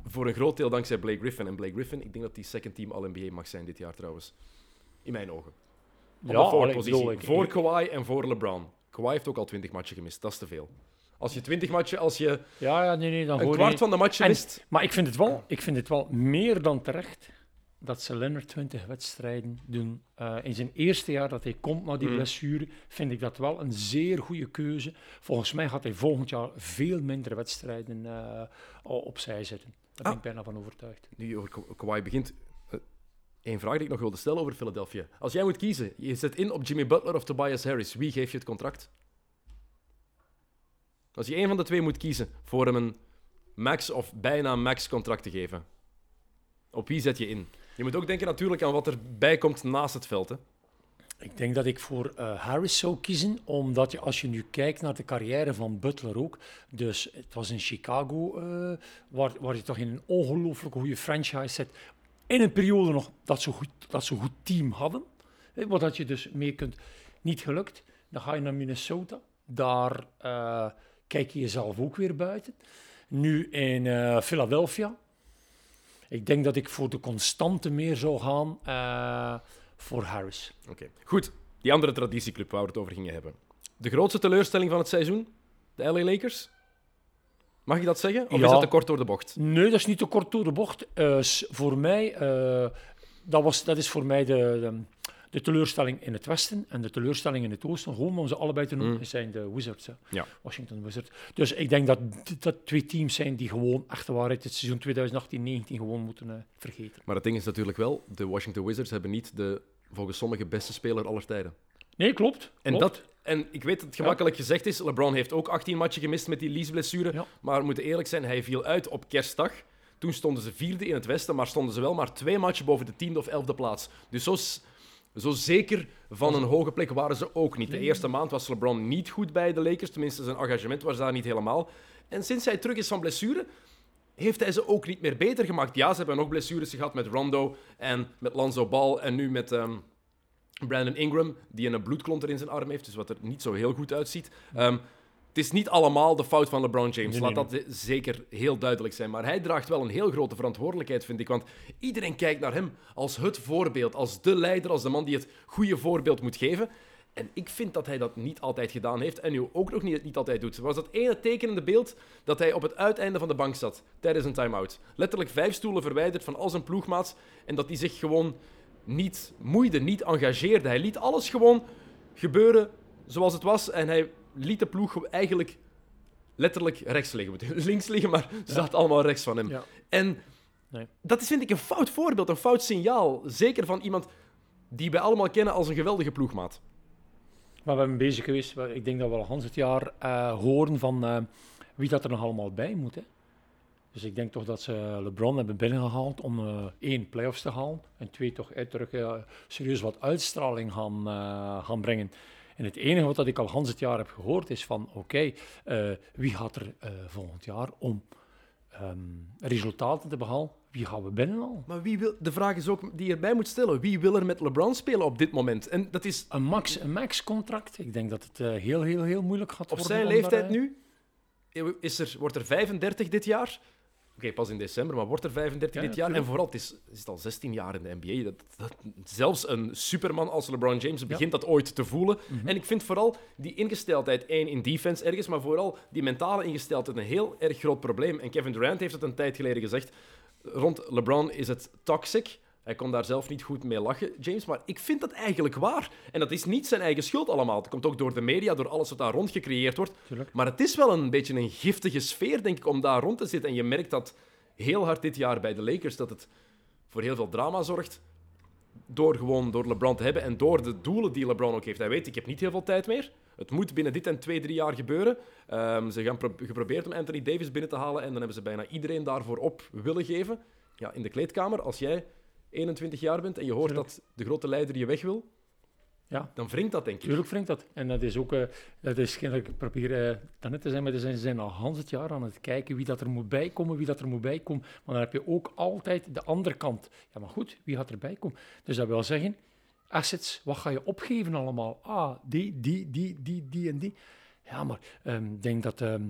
A: Voor een groot deel dankzij Blake Griffin. En Blake Griffin, ik denk dat die second team All-NBA mag zijn dit jaar trouwens. In mijn ogen. Op
B: Ja,
A: forward
B: allee,
A: voor Kawhi en voor LeBron. Kawhi heeft ook al 20 matchen gemist, dat is te veel. Als je 20 matchen, als je
B: Ja, ja, nee, nee, dan
A: een kwart van de matchen
B: En-
A: mist.
B: Maar ik vind, het wel, ik vind het wel meer dan terecht dat ze Leonard 20 wedstrijden doen. Eh, in zijn eerste jaar dat hij komt na die
A: Mm.
B: blessure, vind ik dat wel een zeer goede keuze. Volgens mij gaat hij volgend jaar veel minder wedstrijden eh, opzij zetten. Daar ben
A: Ah.
B: ik bijna van overtuigd.
A: Nu over Kawhi begint. Eén vraag die ik nog wilde stellen over Philadelphia. Als jij moet kiezen, je zet in op Jimmy Butler of Tobias Harris, wie geef je het contract? Als je één van de twee moet kiezen voor hem een max of bijna max contract te geven, op wie zet je in? Je moet ook denken natuurlijk aan wat erbij komt naast het veld. Hè?
B: Ik denk dat ik voor eh, Harris zou kiezen, omdat je, als je nu kijkt naar de carrière van Butler ook, dus het was in Chicago, eh, waar, waar je toch in een ongelooflijk goede franchise zit, in een periode nog dat ze goed, dat goed team hadden, hè, waar dat je dus mee kunt, niet gelukt, dan ga je naar Minnesota, daar eh, kijk je jezelf ook weer buiten. Nu in Philadelphia, ik denk dat ik voor de constante meer zou gaan eh, voor Harris.
A: Oké, goed. Die andere traditieclub waar we het over gingen hebben. De grootste teleurstelling van het seizoen? De LA Lakers? Mag ik dat zeggen? Of
B: Ja.
A: is dat te kort door de bocht?
B: Nee, dat is niet te kort door de bocht. Eh, voor mij, eh, dat, was, dat is voor mij de, de, de teleurstelling in het westen en de teleurstelling in het oosten. Gewoon om ze allebei te noemen,
A: Mm.
B: zijn de Wizards.
A: Ja.
B: Washington Wizards. Dus ik denk dat dat twee teams zijn die gewoon echt de waarheid het seizoen 2018-19 gewoon moeten eh, vergeten.
A: Maar het ding is natuurlijk wel, de Washington Wizards hebben niet de, volgens sommigen, beste speler aller tijden.
B: Nee, klopt.
A: En,
B: klopt.
A: dat, en ik weet dat het gemakkelijk gezegd is, LeBron heeft ook 18 matchen gemist met die liesblessure.
B: Ja.
A: Maar we moeten eerlijk zijn, hij viel uit op kerstdag. Toen stonden ze vierde in het westen, maar stonden ze wel maar twee matchen boven de tiende of elfde plaats. Dus zo, zo zeker van een hoge plek waren ze ook niet. De eerste maand was LeBron niet goed bij de Lakers, tenminste zijn engagement was daar niet helemaal. En sinds hij terug is van blessure, heeft hij ze ook niet meer beter gemaakt. Ja, ze hebben nog blessures gehad met Rondo en met Lonzo Ball en nu met ehm, Brandon Ingram, die een bloedklont in zijn arm heeft, dus wat er niet zo heel goed uitziet. Ehm, het is niet allemaal de fout van LeBron James,
B: Nee,
A: laat
B: nee,
A: dat zeker heel duidelijk zijn. Maar hij draagt wel een heel grote verantwoordelijkheid, vind ik. Want iedereen kijkt naar hem als het voorbeeld, als de leider, als de man die het goede voorbeeld moet geven. En ik vind dat hij dat niet altijd gedaan heeft en nu ook nog niet, niet altijd doet. Er was dat ene tekenende beeld dat hij op het uiteinde van de bank zat tijdens een time-out. Letterlijk vijf stoelen verwijderd van al zijn ploegmaats en dat hij zich gewoon niet moeide, niet engageerde. Hij liet alles gewoon gebeuren zoals het was en hij liet de ploeg eigenlijk letterlijk rechts liggen. (laughs) Links liggen, maar ze zaten allemaal rechts van hem.
B: Ja.
A: En
B: Nee.
A: dat is, vind ik, een fout voorbeeld, een fout signaal. Zeker van iemand die wij allemaal kennen als een geweldige ploegmaat.
B: Maar we hebben bezig geweest, ik denk dat we al Hans het jaar eh, horen van eh, wie dat er nog allemaal bij moet. Hè. Dus ik denk toch dat ze LeBron hebben binnengehaald om eh, één, playoffs te halen. En twee, toch uit terug serieus wat uitstraling gaan, gaan brengen En het enige wat ik al Hans het jaar heb gehoord is van, oké, eh, wie gaat er eh, volgend jaar om ehm, resultaten te behalen? Wie gaan we binnen al?
A: Maar wie wil, de vraag is ook die je erbij moet stellen. Wie wil er met LeBron spelen op dit moment? En dat is
B: Een max, een max contract. Ik denk dat het eh, heel, heel, heel moeilijk gaat
A: op
B: worden.
A: zijn
B: om
A: leeftijd
B: daar,
A: nu. Is er, wordt er 35 dit jaar? Oké, pas in december, maar wordt er 35
B: Ja,
A: dit jaar? En vooral, het is, het is al 16 jaar in de NBA. Dat, dat, zelfs een superman als LeBron James begint dat ooit te voelen.
B: Mhm.
A: En ik vind vooral die ingesteldheid, één in defense ergens, maar vooral die mentale ingesteldheid een heel erg groot probleem. En Kevin Durant heeft het een tijd geleden gezegd. Rond LeBron is het toxic. Hij kon daar zelf niet goed mee lachen, James. Maar ik vind dat eigenlijk waar. En dat is niet zijn eigen schuld allemaal. Het komt ook door de media, door alles wat daar rond gecreëerd wordt.
B: Tuurlijk.
A: Maar het is wel een beetje een giftige sfeer, denk ik, om daar rond te zitten. En je merkt dat heel hard dit jaar bij de Lakers, dat het voor heel veel drama zorgt. Door gewoon door LeBron te hebben en door de doelen die LeBron ook heeft. Hij weet, ik heb niet heel veel tijd meer. Het moet binnen dit en twee, drie jaar gebeuren. Ehm, ze gaan pro- geprobeerd om Anthony Davis binnen te halen en dan hebben ze bijna iedereen daarvoor op willen geven. Ja, in de kleedkamer, als jij 21 jaar bent en je hoort
B: Tuurlijk.
A: dat de grote leider je weg wil,
B: Ja,
A: dan wringt dat, denk ik.
B: Tuurlijk wringt dat. En dat is ook, eh, dat is ik probeer eh daarnet te zijn, maar ze zijn, ze zijn al Hans het jaar aan het kijken wie dat er moet bijkomen, wie dat er moet bijkomen. Maar dan heb je ook altijd de andere kant. Ja, maar goed, wie gaat erbij komen? Dus dat wil zeggen, assets, wat ga je opgeven allemaal? Ah, die, die, die, die, die en die. Ja, maar ehm, ik denk dat ehm,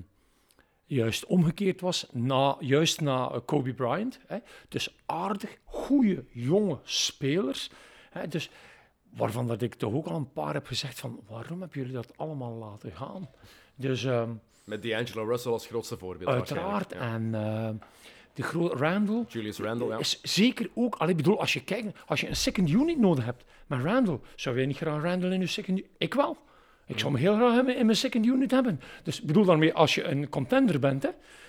B: juist omgekeerd was, na, juist na eh, Kobe Bryant. Hè. Dus aardig, goede, jonge spelers. Hè. Dus waarvan dat ik toch ook al een paar heb gezegd van waarom hebben jullie dat allemaal laten gaan? Dus ehm,
A: Met D'Angelo Russell als grootste voorbeeld.
B: uiteraard.
A: Ja.
B: En ehm, de grote Randall
A: Julius Randle, ja.
B: is zeker ook, al ik bedoel, als je kijkt, als je een second unit nodig hebt, maar Randall, zou jij niet graag Randall in je second unit? Ik wel. Ik zou hem heel graag hebben in mijn second unit hebben. Dus ik bedoel daarmee, als je een contender bent, hè.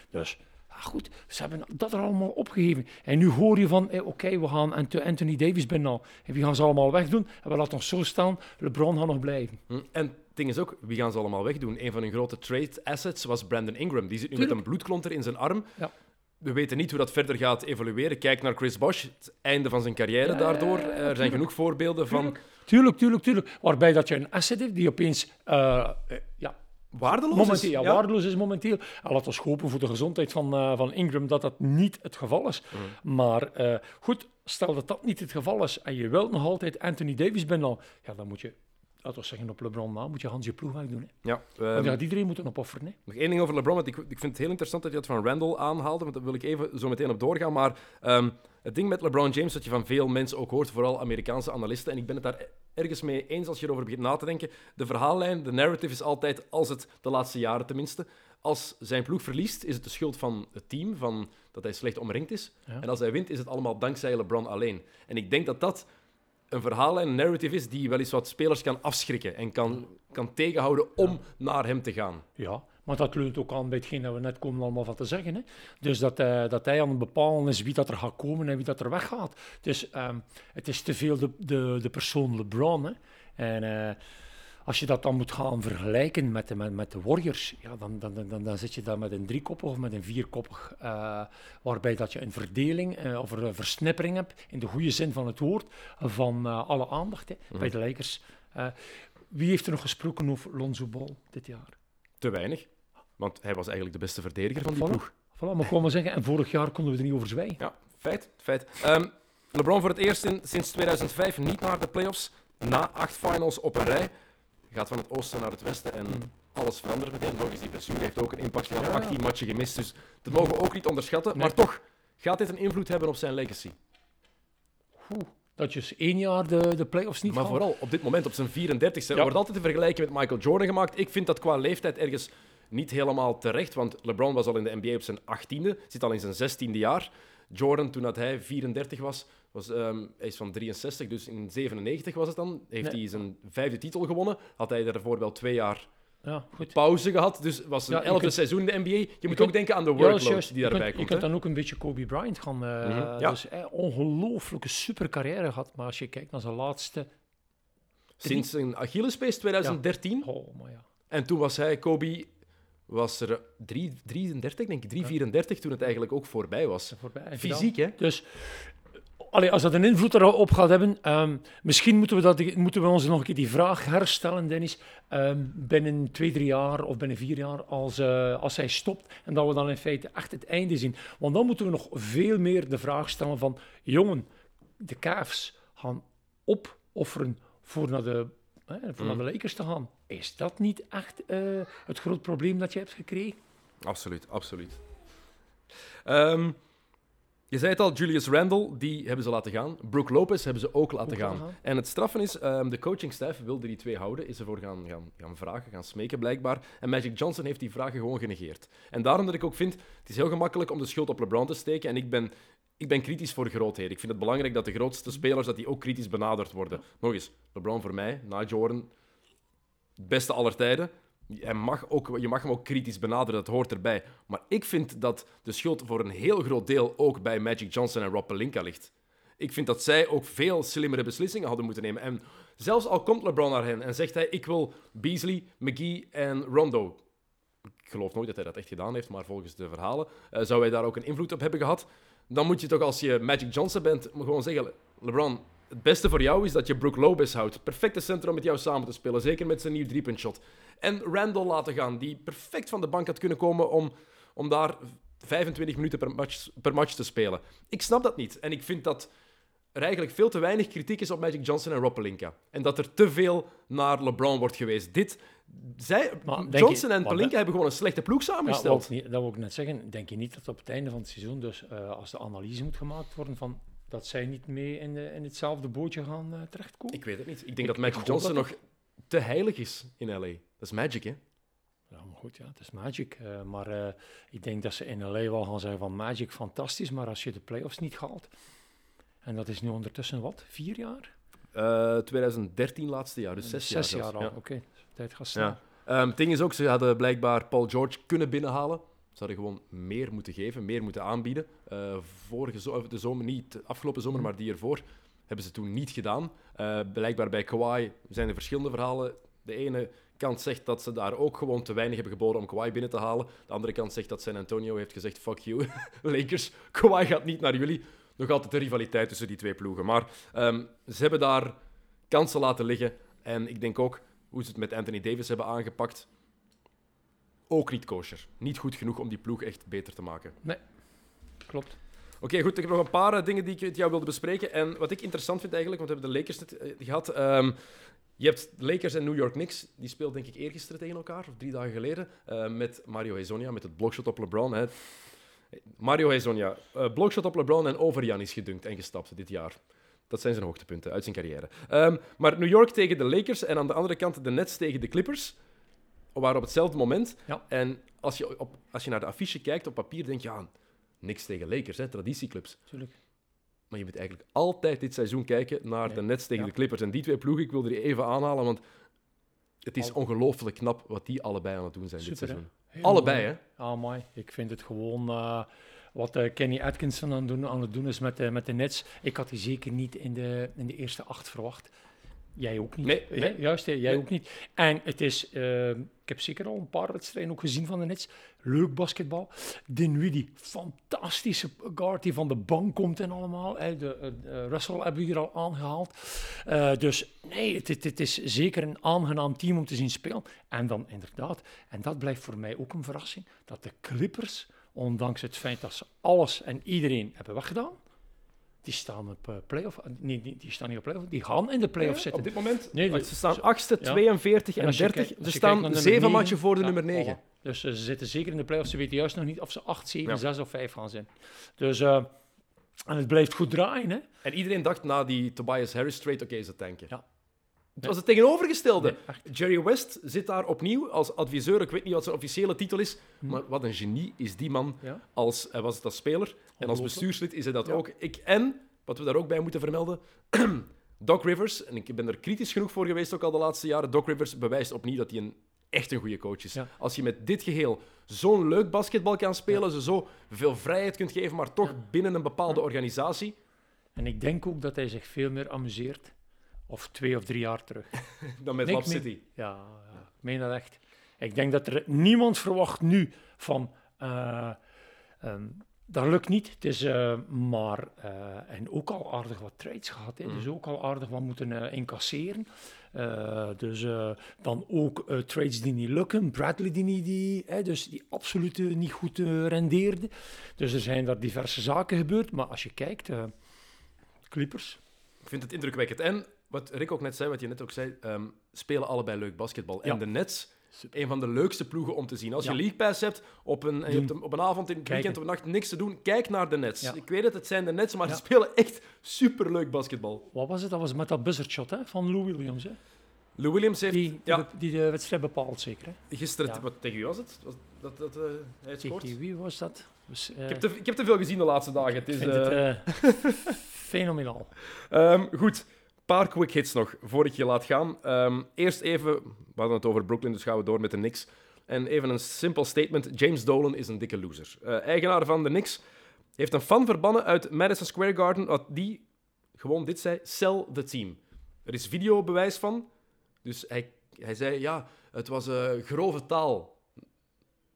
B: Dus, ja goed, ze hebben dat er allemaal opgegeven. En nu hoor je van, eh, oké, we gaan Ant- Anthony Davis binnen En wie gaan ze allemaal wegdoen? En we laten ons zo staan, LeBron gaat nog blijven.
A: Hm. En het ding is ook, wie gaan ze allemaal wegdoen? Een van hun grote trade assets was Brandon Ingram. Die zit nu met een bloedklonter in zijn arm.
B: Ja.
A: We weten niet hoe dat verder gaat evolueren. Kijk naar Chris Bosh, het einde van zijn carrière
B: Ja,
A: daardoor. er zijn genoeg voorbeelden van
B: Tuurlijk, tuurlijk, tuurlijk. Waarbij dat je een asset hebt die opeens eh, eh, ja,
A: waardeloos
B: Momenteel,
A: is.
B: ja, waardeloos is momenteel. En laten we hopen voor de gezondheid van, eh, van Ingram dat dat niet het geval is. Maar eh, goed, stel dat dat niet het geval is en je wilt nog altijd Anthony Davis binnen, ja, dan moet je, laten we zeggen op LeBron na, moet je Hans je ploeg doen. Hè.
A: Ja,
B: Want
A: ehm,
B: je gaat iedereen moeten opofferen. Hè.
A: Nog één ding over LeBron, want ik, ik vind het heel interessant dat je dat van Randall aanhaalde, want daar wil ik even zo meteen op doorgaan. Maar ehm, het ding met LeBron James, dat je van veel mensen ook hoort, vooral Amerikaanse analisten, en ik ben het daar ergens mee eens als je erover begint na te denken, de verhaallijn, de narrative is altijd, als het de laatste jaren tenminste, als zijn ploeg verliest, is het de schuld van het team, van dat hij slecht omringd is.
B: Ja.
A: En als hij wint, is het allemaal dankzij LeBron alleen. En ik denk dat dat een verhaallijn, een narrative is, die wel eens wat spelers kan afschrikken en kan, kan tegenhouden om naar hem te gaan.
B: Ja, maar dat leunt ook aan bij hetgeen dat we net komen allemaal van te zeggen. Hè. Dus dat, eh, dat hij aan het bepalen is wie dat er gaat komen en wie dat er weggaat. Dus ehm, het is te veel de, de, de persoon LeBron. Hè. En eh, als je dat dan moet gaan vergelijken met de, met, met de Warriors, ja, dan, dan, dan, dan, zit je daar met een driekoppig of met een vierkoppig. eh, waarbij dat je een verdeling of een versnippering hebt, in de goede zin van het woord, van alle aandacht hè, bij de Lakers. Wie heeft er nog gesproken over Lonzo Ball dit jaar?
A: Te weinig. Want hij was eigenlijk de beste verdediger van die
B: Voilà.
A: ploeg.
B: Voilà, maar komen zeggen, en vorig jaar konden we er niet over zwijgen.
A: Ja, feit. feit. Ehm, LeBron voor het eerst in, sinds 2005 niet naar de playoffs. Na acht finals op een rij. Gaat van het oosten naar het westen en alles verandert meteen. Nog eens, die blessure heeft ook een impact.
B: Ja, ja.
A: 18 matchen gemist, dus dat mogen we ook niet onderschatten.
B: Nee.
A: Maar toch, gaat dit een invloed hebben op zijn legacy?
B: Oeh, dat je één jaar de, de playoffs niet
A: Maar vooral op dit moment, op zijn 34ste. Er
B: Ja.
A: wordt altijd te vergelijken met Michael Jordan gemaakt. Ik vind dat qua leeftijd ergens niet helemaal terecht. Want LeBron was al in de NBA op zijn 18e, zit al in zijn 16e jaar. Jordan, toen dat hij 34 was, was ehm, hij is van 63, dus in 97 was het dan. Heeft
B: Nee.
A: hij zijn vijfde titel gewonnen. Had hij daarvoor wel twee jaar
B: Ja, goed.
A: pauze gehad. Dus was een
B: Ja,
A: elfde
B: kunt-
A: seizoen in de NBA. Je, moet
B: kunt-
A: ook denken aan de
B: Ja,
A: workload
B: juist.
A: die daarbij
B: kunt,
A: komt.
B: Je kunt dan ook een beetje Kobe Bryant gaan.
A: ja.
B: Dus eh, ongelooflijke super carrière gehad. Maar als je kijkt naar zijn laatste...
A: Sinds zijn Achillespees 2013.
B: Oh, maar ja.
A: En toen was hij, Kobe, was er drie- 33, denk ik, 3,34 toen het eigenlijk ook voorbij was.
B: Voorbij, gedaan.
A: Fysiek, hè?
B: Dus allee, als dat een invloed erop gaat hebben, ehm, misschien moeten we, dat, moeten we ons nog een keer die vraag herstellen, Dennis. Ehm, binnen twee, drie jaar of binnen vier jaar, als, eh, als hij stopt. En dat we dan in feite echt het einde zien. Want dan moeten we nog veel meer de vraag stellen van... Jongen, de Cavs gaan opofferen voor naar de, hè, voor naar de Lakers te gaan. Is dat niet echt eh, het groot probleem dat je hebt gekregen?
A: Absoluut, absoluut. Ehm, je zei het al, Julius Randle, die hebben ze laten gaan. Brooke Lopez hebben ze ook laten
B: Ook
A: gaan. En het straffen is, ehm, de coachingstaf wilde die twee houden, is ervoor gaan, gaan, gaan vragen, gaan smeken blijkbaar. En Magic Johnson heeft die vragen gewoon genegeerd. En daarom dat ik ook vind, het is heel gemakkelijk om de schuld op LeBron te steken. En ik ben, ik ben kritisch voor grootheden. Ik vind het belangrijk dat de grootste spelers dat die ook kritisch benaderd worden. Nog eens, LeBron voor mij, na Jordan, beste aller tijden. Mag ook, je mag hem ook kritisch benaderen, dat hoort erbij. Maar ik vind dat de schuld voor een heel groot deel ook bij Magic Johnson en Rob Pelinka ligt. Ik vind dat zij ook veel slimmere beslissingen hadden moeten nemen. En zelfs al komt LeBron naar hen en zegt hij: Ik wil Beasley, McGee en Rondo. Ik geloof nooit dat hij dat echt gedaan heeft, maar volgens de verhalen eh, zou hij daar ook een invloed op hebben gehad. Dan moet je toch, als je Magic Johnson bent, gewoon zeggen: LeBron, het beste voor jou is dat je Brook Lopez houdt. Perfecte centrum om met jou samen te spelen, zeker met zijn nieuw driepuntshot. En Randall laten gaan, die perfect van de bank had kunnen komen om, om daar 25 minuten per match, per match te spelen. Ik snap dat niet. En ik vind dat er eigenlijk veel te weinig kritiek is op Magic Johnson en Rob Pelinka. En dat er te veel naar LeBron wordt geweest. Dit, zij,
B: Maar
A: Johnson
B: je-
A: en Pelinka
B: dat-
A: hebben gewoon een slechte ploeg
B: Ja,
A: samengesteld.
B: niet, dat wil ik net zeggen. Denk je niet dat op het einde van het seizoen, dus eh, als de analyse moet gemaakt worden, van, dat zij niet mee in, de, in hetzelfde bootje gaan eh, terechtkomen?
A: Ik weet het niet. Ik denk
B: Ik-
A: dat Magic Johnson
B: dat
A: nog te heilig is in LA. Dat is magic, hè?
B: Ja, maar goed, ja, het is Magic. eh, maar ik denk dat ze in LA wel gaan zeggen van Magic, fantastisch, maar als je de playoffs niet haalt, en dat is nu ondertussen wat, vier jaar?
A: Eh, 2013 laatste jaar, dus zes,
B: Zes
A: jaar.
B: al,
A: Ja.
B: oké. Tijd gaat snel.
A: Ja. Ehm, het ding is ook, ze hadden blijkbaar Paul George kunnen binnenhalen. Ze hadden gewoon meer moeten geven, meer moeten aanbieden. Eh, vorige zo- de zomer niet, de afgelopen zomer,
B: Mhm.
A: maar die ervoor, hebben ze toen niet gedaan. Eh, blijkbaar bij Kawhi zijn er verschillende verhalen. De ene kant zegt dat ze daar ook gewoon te weinig hebben geboden om Kawhi binnen te halen. De andere kant zegt dat San Antonio heeft gezegd, fuck you, (laughs) Lakers, Kawhi gaat niet naar jullie. Nog altijd de rivaliteit tussen die twee ploegen. Maar ehm, ze hebben daar kansen laten liggen. En ik denk ook, hoe ze het met Anthony Davis hebben aangepakt, ook niet kosher. Niet goed genoeg om die ploeg echt beter te maken.
B: Klopt.
A: Oké, goed. Ik heb nog een paar eh, dingen die ik met jou wilde bespreken. En wat ik interessant vind eigenlijk, want we hebben de Lakers net, eh, gehad. ehm, je hebt Lakers en New York Knicks. Die speelden denk ik eergisteren tegen elkaar, of drie dagen geleden. eh, met Mario Hezonja, met het blokshot op LeBron. Hè. Mario Hezonja, eh blokshot op LeBron en over Jan is gedunkt en gestapt dit jaar. Dat zijn zijn hoogtepunten uit zijn carrière. Ehm, maar New York tegen de Lakers en aan de andere kant de Nets tegen de Clippers waren op hetzelfde moment.
B: Ja.
A: En als je, op, als je naar de affiche kijkt op papier, denk je, ja, niks tegen Lakers, hè, traditieclubs.
B: Tuurlijk.
A: Maar je moet eigenlijk altijd dit seizoen kijken naar
B: Nee,
A: de Nets tegen
B: ja.
A: de Clippers. En die twee ploegen, ik wil er even aanhalen, want het is ongelooflijk knap wat die allebei aan het doen zijn dit
B: hè? Heel
A: Allebei,
B: mooi.
A: hè?
B: Ah, mooi. Ik vind het gewoon eh, wat eh, Kenny Atkinson aan, doen, aan het doen is met, de met de Nets. Ik had die zeker niet in de, in de eerste acht verwacht. Jij ook niet.
A: Nee,
B: Hè?
A: nee.
B: Juist, hè, jij
A: Nee.
B: ook niet. En het is, eh, ik heb zeker al een paar wedstrijden ook gezien van de Nets. Leuk basketbal. Dinwiddie, fantastische guard die van de bank komt en allemaal. Hè. De, eh, eh, Russell hebben we hier al aangehaald. Eh, dus nee, het, het, het is zeker een aangenaam team om te zien spelen. En dan inderdaad, en dat blijft voor mij ook een verrassing, dat de Clippers, ondanks het feit dat ze alles en iedereen hebben weggedaan, die staan op eh, playoff. eh, Nee, die, die staan niet op playoff, die gaan in de playoff zitten.
A: Op dit moment,
B: Nee, de-
A: ze staan
B: ze-
A: 8e,
B: ja.
A: 42 en
B: als je
A: 30.
B: kijkt- als
A: Ze staan zeven matchen voor de nummer 9.
B: voilà. Dus eh, ze zitten zeker in de playoffs. Ze weten juist nog niet of ze 8, 7,
A: Ja.
B: 6 of 5 gaan zijn. Dus, en het blijft goed draaien, hè?
A: En iedereen dacht na die Tobias Harris trade, oké, ze tanken.
B: Ja.
A: Het was het tegenovergestelde.
B: Nee.
A: Jerry West zit daar opnieuw als adviseur. Ik weet niet wat zijn officiële titel is,
B: Hm.
A: maar wat een genie is die man.
B: Ja.
A: Als, hij was het als speler en als bestuurslid is hij dat
B: Ja.
A: ook. Ik, en, wat we daar ook bij moeten vermelden, (clears throat) Doc Rivers, en ik ben er kritisch genoeg voor geweest ook al de laatste jaren, Doc Rivers bewijst opnieuw dat hij een, echt een goede coach is.
B: Ja.
A: Als je met dit geheel zo'n leuk basketbal kan spelen, ze zo veel vrijheid kunt geven, maar toch binnen een bepaalde organisatie,
B: En ik denk ook dat hij zich veel meer amuseert. Of twee of drie jaar terug. (laughs)
A: dan met Lab
B: meen-
A: City.
B: Ja, ja, ik meen dat echt. Ik denk dat er niemand verwacht nu van... eh, ehm, dat lukt niet. Het is eh, maar, eh, en ook al aardig wat trades gehad. Hè.
A: Mm.
B: Dus ook al aardig wat moeten eh, incasseren. Dus dan ook trades die niet lukken. Bradley die niet, die, hè, dus die absoluut niet goed rendeerde. Dus er zijn daar diverse zaken gebeurd. Maar als je kijkt, Clippers.
A: Ik vind het indrukwekkend. En wat Rick ook net zei, wat je net ook zei, ehm, spelen allebei leuk basketbal. En de Nets, een van de leukste ploegen om te zien. Als je. League Pass hebt, op een, en je hebt op een avond, in het
B: Kijken.
A: weekend, een nacht niks te doen, kijk naar de Nets.
B: Ja.
A: Ik weet het, het zijn de Nets, maar
B: Ja.
A: ze spelen echt superleuk basketbal.
B: Wat was het? Dat was met dat buzzard shot hè, van Lou Williams. Hè?
A: Lou Williams heeft
B: Die, die,
A: ja,
B: be- die de wedstrijd bepaalt, zeker. Hè?
A: gisteren...
B: Ja.
A: Wat, tegen wie was het? Was dat, dat, eh, hij het scoort?
B: Tegen wie was dat? Dus, eh,
A: Ik heb, te, ik heb te veel gezien de laatste dagen. Het is, eh,
B: het (laughs) fenomenaal.
A: Ehm, goed, paar quick hits nog, voor ik je laat gaan. Ehm, eerst even, we hadden het over Brooklyn, dus gaan we door met de Knicks. En even een simpel statement. James Dolan is een dikke loser. Eh, eigenaar van de Knicks heeft een fan verbannen uit Madison Square Garden, wat die gewoon dit zei, sell the team. Er is videobewijs van. Dus hij, hij zei, ja, het was eh, grove taal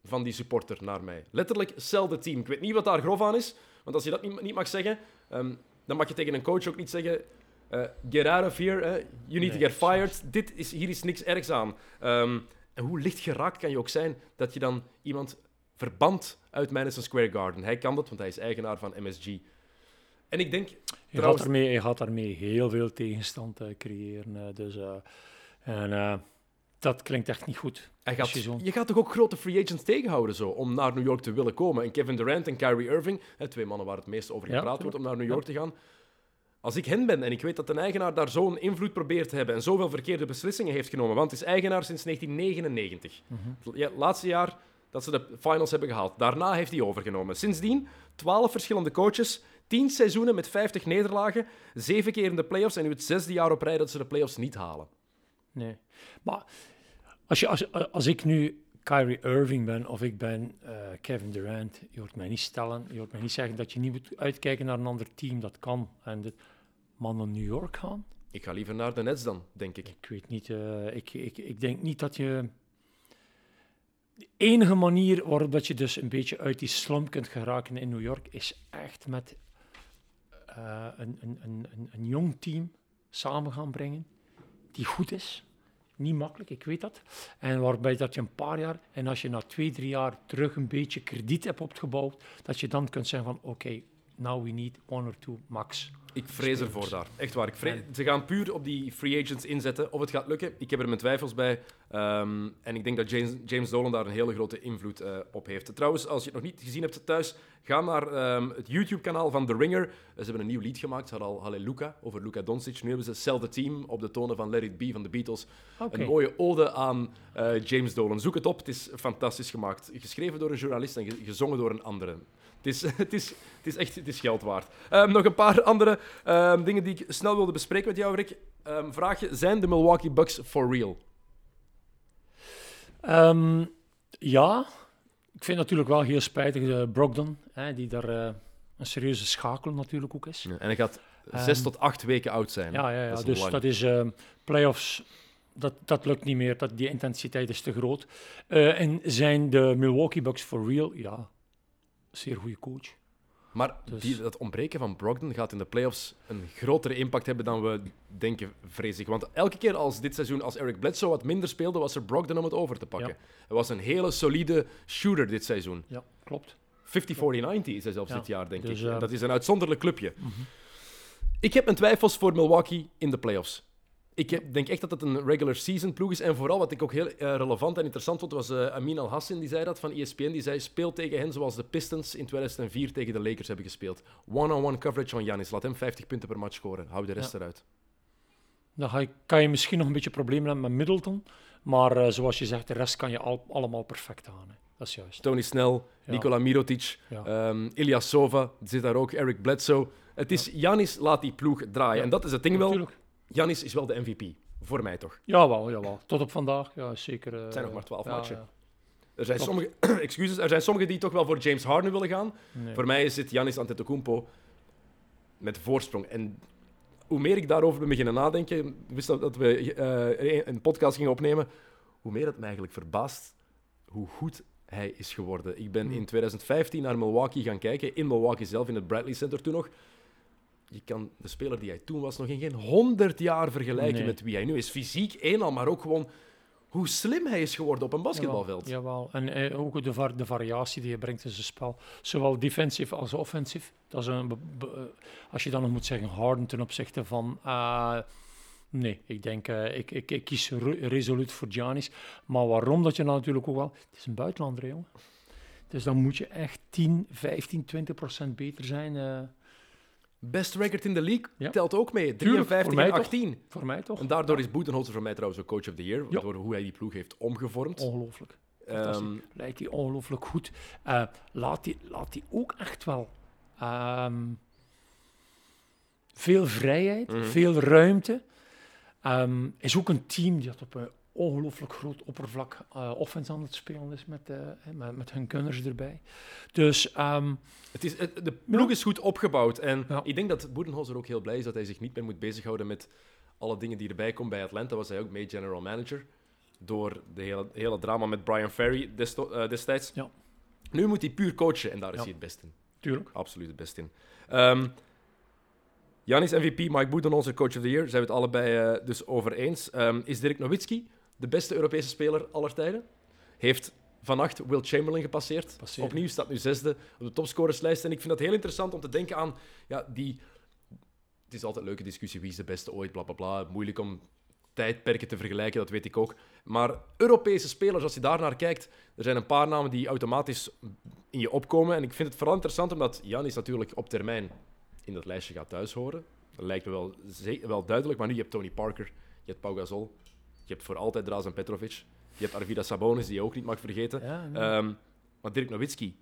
A: van die supporter naar mij. Letterlijk, sell the team. Ik weet niet wat daar grof aan is, want als je dat niet, niet mag zeggen, ehm, dan mag je tegen een coach ook niet zeggen, eh, get out of here, eh, you need to get fired. Dit is, hier is niks ergs aan. Ehm, en hoe licht geraakt kan je ook zijn dat je dan iemand verband uit Madison Square Garden. Hij kan dat, want hij is eigenaar van MSG. En ik denk,
B: Je
A: Trouwens-
B: gaat, daarmee, je gaat daarmee heel veel tegenstand eh, creëren. dus, en dat klinkt echt niet goed.
A: gaat,
B: je
A: gaat toch ook grote free agents tegenhouden zo, om naar New York te willen komen. En Kevin Durant en Kyrie Irving, hè, twee mannen waar het meest over
B: Ja,
A: gepraat wordt, om naar New
B: Ja.
A: York te gaan. Als ik hen ben en ik weet dat een eigenaar daar zo'n invloed probeert te hebben en zoveel verkeerde beslissingen heeft genomen, want het is eigenaar sinds 1999.
B: Mhm.
A: Ja, het laatste jaar dat ze de finals hebben gehaald. Daarna heeft hij overgenomen. Sindsdien 12 verschillende coaches, 10 seizoenen met 50 nederlagen, 7 keer in de playoffs en nu het zesde jaar op rij dat ze de playoffs niet halen.
B: Nee. Maar als, je, als, als ik nu Kyrie Irving ben of ik ben eh, Kevin Durant, je hoort mij niet stellen, je hoort mij niet zeggen dat je niet moet uitkijken naar een ander team. Dat kan. En dit, maar naar New York gaan?
A: Ik ga liever naar de Nets dan, denk ik.
B: Ik weet niet. eh, ik, ik, ik denk niet dat je. De enige manier waarop dat je dus een beetje uit die slump kunt geraken in New York is echt met eh, een, een, een, een, een jong team samen gaan brengen die goed is. Niet makkelijk, ik weet dat. En waarbij dat je een paar jaar, en als je na twee, drie jaar terug een beetje krediet hebt opgebouwd, dat je dan kunt zeggen van oké, now we need one or two max.
A: Ik vrees ervoor daar. Echt waar. Ik vrees- Ze gaan puur op die free agents inzetten. Of het gaat lukken, ik heb er mijn twijfels bij. Ehm, en ik denk dat James, James Dolan daar een hele grote invloed eh, op heeft. Trouwens, als je het nog niet gezien hebt thuis, ga naar ehm, het YouTube-kanaal van The Ringer. Eh, Ze hebben een nieuw lied gemaakt. Ze hadden al Halleluja over Luka Doncic. Nu hebben ze Sell the Team op de tonen van Let It Be van de Beatles. Een mooie ode aan eh, James Dolan. Zoek het op, het is fantastisch gemaakt. Geschreven door een journalist en ge- gezongen door een andere. Het is, (laughs) het is, het is echt het is geld waard. Ehm, nog een paar andere ehm, dingen die ik snel wilde bespreken met jou, Rick. Ehm vraag je, zijn de Milwaukee Bucks for real?
B: Ja, ik vind natuurlijk wel heel spijtig de Brogdon, hè, die daar eh, een serieuze schakel natuurlijk ook is.
A: En hij gaat zes tot acht weken oud zijn.
B: Ja, ja, ja.
A: Dat
B: dus
A: lang.
B: dat is ehm playoffs. Dat, dat lukt niet meer, dat, die intensiteit is te groot. Eh, en zijn de Milwaukee Bucks for real? Ja, zeer goede coach.
A: Maar
B: Dus-
A: die, dat ontbreken van Brogdon gaat in de playoffs een grotere impact hebben dan we denken, vrees ik. Want elke keer als dit seizoen, als Eric Bledsoe wat minder speelde, was er Brogdon om het over te pakken.
B: Ja.
A: Hij was een hele solide shooter dit seizoen.
B: Ja, klopt.
A: 50-40-90 is hij zelfs
B: Ja,
A: dit jaar, denk
B: dus,
A: ik.
B: eh,
A: dat is een uitzonderlijk clubje.
B: Mhm.
A: Ik heb mijn twijfels voor Milwaukee in de playoffs. Ik denk echt dat het een regular season ploeg is. En vooral wat ik ook heel eh, relevant en interessant vond, was eh, Amin Al-Hassan, die zei dat van ESPN. Die zei, speel tegen hen zoals de Pistons in 2004 tegen de Lakers hebben gespeeld. One-on-one coverage van Giannis. Laat hem 50 punten per match scoren. Hou de rest
B: Ja.
A: eruit.
B: Dan ga je, kan je misschien nog een beetje problemen hebben met Middleton. Maar eh, zoals je zegt, de rest kan je al, allemaal perfect aan. Hè. Dat is juist.
A: Tony Snell,
B: Ja.
A: Nikola Mirotic,
B: Ja.
A: ehm Ilya Sova zit daar ook, Eric Bledsoe. Het is, Giannis laat die ploeg draaien. En dat is het ding wel.
B: Natuurlijk.
A: Giannis is wel de MVP. Voor mij toch.
B: Jawel, jawel. Tot op vandaag. Ja, zeker. eh,
A: Het zijn nog maar 12
B: ja,
A: matchen.
B: ja.
A: Er zijn,
B: Klopt.
A: sommige, (clears throat) excuses, er zijn sommigen die toch wel voor James Harden willen gaan.
B: Nee.
A: Voor mij is het Giannis Antetokounmpo met voorsprong. En hoe meer ik daarover ben beginnen nadenken, wist dat, dat we eh, een podcast gingen opnemen, hoe meer het me eigenlijk verbaast hoe goed hij is geworden. Ik ben in 2015 naar Milwaukee gaan kijken, in Milwaukee zelf, in het Bradley Center toen nog. Je kan de speler die hij toen was nog in geen 100 jaar vergelijken
B: Nee.
A: met wie hij nu is. Fysiek eenal, maar ook gewoon hoe slim hij is geworden op een basketbalveld.
B: Jawel, jawel. En eh, ook de, var- de variatie die je brengt in zijn spel. Zowel defensief als offensief. Dat is een, eh, als je dan nog moet zeggen, Harden ten opzichte van... eh, nee, ik denk, ik, ik, ik kies re- resoluut voor Giannis. Maar waarom dat je dan natuurlijk ook wel... Het is een buitenlander, jongen. Dus dan moet je echt 10, 15, 20 procent beter zijn.
A: Best record in de league
B: Ja.
A: telt ook mee.
B: Tuurlijk,
A: 53
B: voor mij
A: en
B: toch?
A: 18.
B: voor mij toch?
A: En daardoor is Boetenholzer voor mij trouwens ook coach of the year.
B: Ja.
A: Door hoe hij die ploeg heeft omgevormd.
B: Ongelooflijk.
A: Ehm,
B: Leidt hij ongelooflijk goed. Eh, laat hij laat die ook echt wel ehm, veel vrijheid,
A: Mhm.
B: veel ruimte. Ehm, is ook een team dat op een ongelooflijk groot oppervlak eh offense aan het spelen is met, hè, met, met hun gunners erbij. Dus ehm,
A: Het is, het- de ploeg is goed opgebouwd. En
B: Ja.
A: ik denk dat Boedenholzer ook heel blij is dat hij zich niet meer moet bezighouden met alle dingen die erbij komen. Bij Atlanta was hij ook mee general manager. Door de hele, hele drama met Brian Ferry desto- eh, destijds.
B: Ja.
A: Nu moet hij puur coachen en daar is hij het best in.
B: tuurlijk.
A: Absoluut het best in. Ehm Janis MVP, Mike Boedenholzer, coach of the year. Zijn we het allebei dus over eens. Ehm, is Dirk Nowitzki de beste Europese speler aller tijden? Heeft vannacht Will Chamberlain gepasseerd.
B: Passeerd.
A: Opnieuw staat nu zesde op de topscorerslijst. En ik vind dat heel interessant om te denken aan ja, die... Het is altijd een leuke discussie, wie is de beste ooit, bla bla bla. Moeilijk om tijdperken te vergelijken, dat weet ik ook. Maar Europese spelers, als je daar naar kijkt, er zijn een paar namen die automatisch in je opkomen. En ik vind het vooral interessant omdat Janis natuurlijk op termijn in dat lijstje gaat thuis horen. Dat lijkt me wel, wel duidelijk. Maar nu je hebt Tony Parker, je hebt Pau Gasol, je hebt voor altijd Drazen Petrovic, je hebt Arvidas Sabonis, die je ook niet mag vergeten.
B: Ja, nee.
A: Ehm, maar Dirk Nowitzki,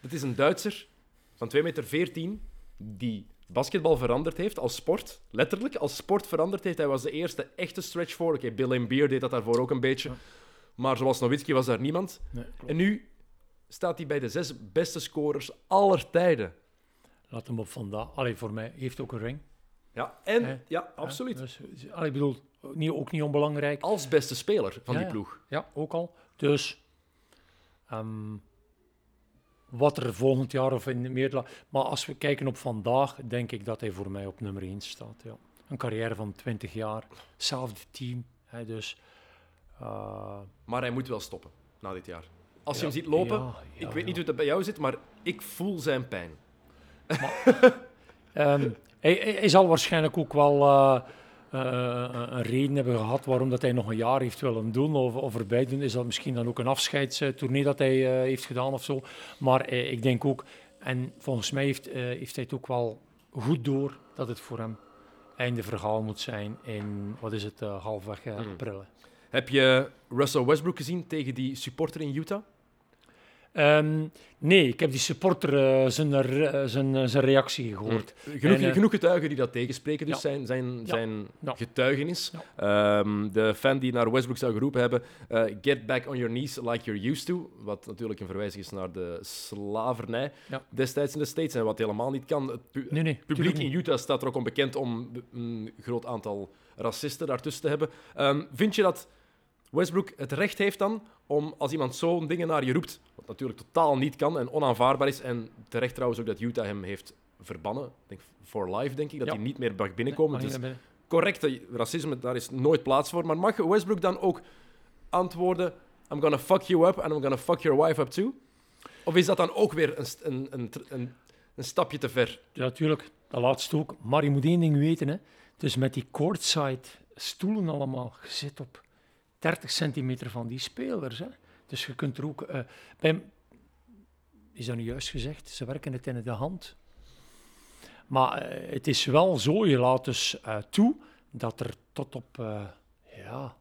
A: dat is een Duitser van 2,14 meter die basketbal veranderd heeft als sport. Letterlijk als sport veranderd heeft. Hij was de eerste echte stretch voor. Oké, Bill Laimbeer deed dat daarvoor ook een beetje.
B: Ja.
A: Maar zoals Nowitzki was daar niemand.
B: nee.
A: En nu staat hij bij de zes beste scorers aller tijden.
B: Laat hem op vandaag. Allee, voor mij heeft ook een ring.
A: Ja, en ja, absoluut.
B: Dus, ik bedoel, niet, ook niet onbelangrijk.
A: Als beste speler van
B: Ja,
A: die ploeg.
B: Ja, ook al. Dus ehm, wat er volgend jaar of in meer... Maar als we kijken op vandaag, denk ik dat hij voor mij op nummer 1 staat. Ja. Een carrière van 20 jaar, hetzelfde team. Hè, dus... eh,
A: Maar hij moet wel stoppen na dit jaar. Als je hem ziet lopen,
B: ja, ja,
A: ik weet niet hoe het bij jou zit, maar ik voel zijn pijn. (laughs)
B: Ehm, hij, hij, hij zal waarschijnlijk ook wel eh, eh, een reden hebben gehad waarom dat hij nog een jaar heeft willen doen of, of erbij doen. Is dat misschien dan ook een afscheidstournee dat hij eh, heeft gedaan of zo. Maar ik denk ook, en volgens mij heeft, heeft hij het ook wel goed door dat het voor hem einde verhaal moet zijn in, wat is het, halfweg
A: Mhm.
B: april.
A: Heb je Russell Westbrook gezien tegen die supporter in Utah?
B: Ehm, nee, ik heb die supporter eh, zijn, zijn, eh, zijn reactie gehoord.
A: Genoeg,
B: En, eh,
A: genoeg getuigen die dat tegenspreken, dus
B: Ja.
A: zijn, zijn,
B: Ja.
A: zijn
B: Ja.
A: getuigenis. Ehm, de fan die naar Westbrook zou geroepen hebben: eh, Get back on your knees like you're used to. Wat natuurlijk een verwijzing is naar de slavernij destijds in de States en wat helemaal niet kan. Het pu-
B: Nee, nee,
A: het publiek in. Utah staat er ook onbekend om een groot aantal racisten daartussen te hebben. Ehm, vind je dat Westbrook het recht heeft dan om als iemand zo'n dingen naar je roept, natuurlijk totaal niet kan en onaanvaardbaar is, en terecht trouwens ook dat Utah hem heeft verbannen, ik denk for life denk ik, dat
B: Ja.
A: hij niet meer mag binnenkomen. Dus
B: binnen.
A: correcte racisme, daar is nooit plaats voor. Maar mag Westbrook dan ook antwoorden: I'm gonna fuck you up and I'm gonna fuck your wife up too? Of is dat dan ook weer een, een, een, een, een stapje te ver?
B: Ja, natuurlijk. Dat laatste ook. Maar je moet één ding weten. Hè. Dus met die courtside stoelen allemaal, je zit op 30 centimeter van die spelers. Hè. Dus je kunt er ook... bij, is dat nu juist gezegd? Ze werken het in de hand. Maar eh, het is wel zo, je laat dus eh, toe dat er tot op... ja,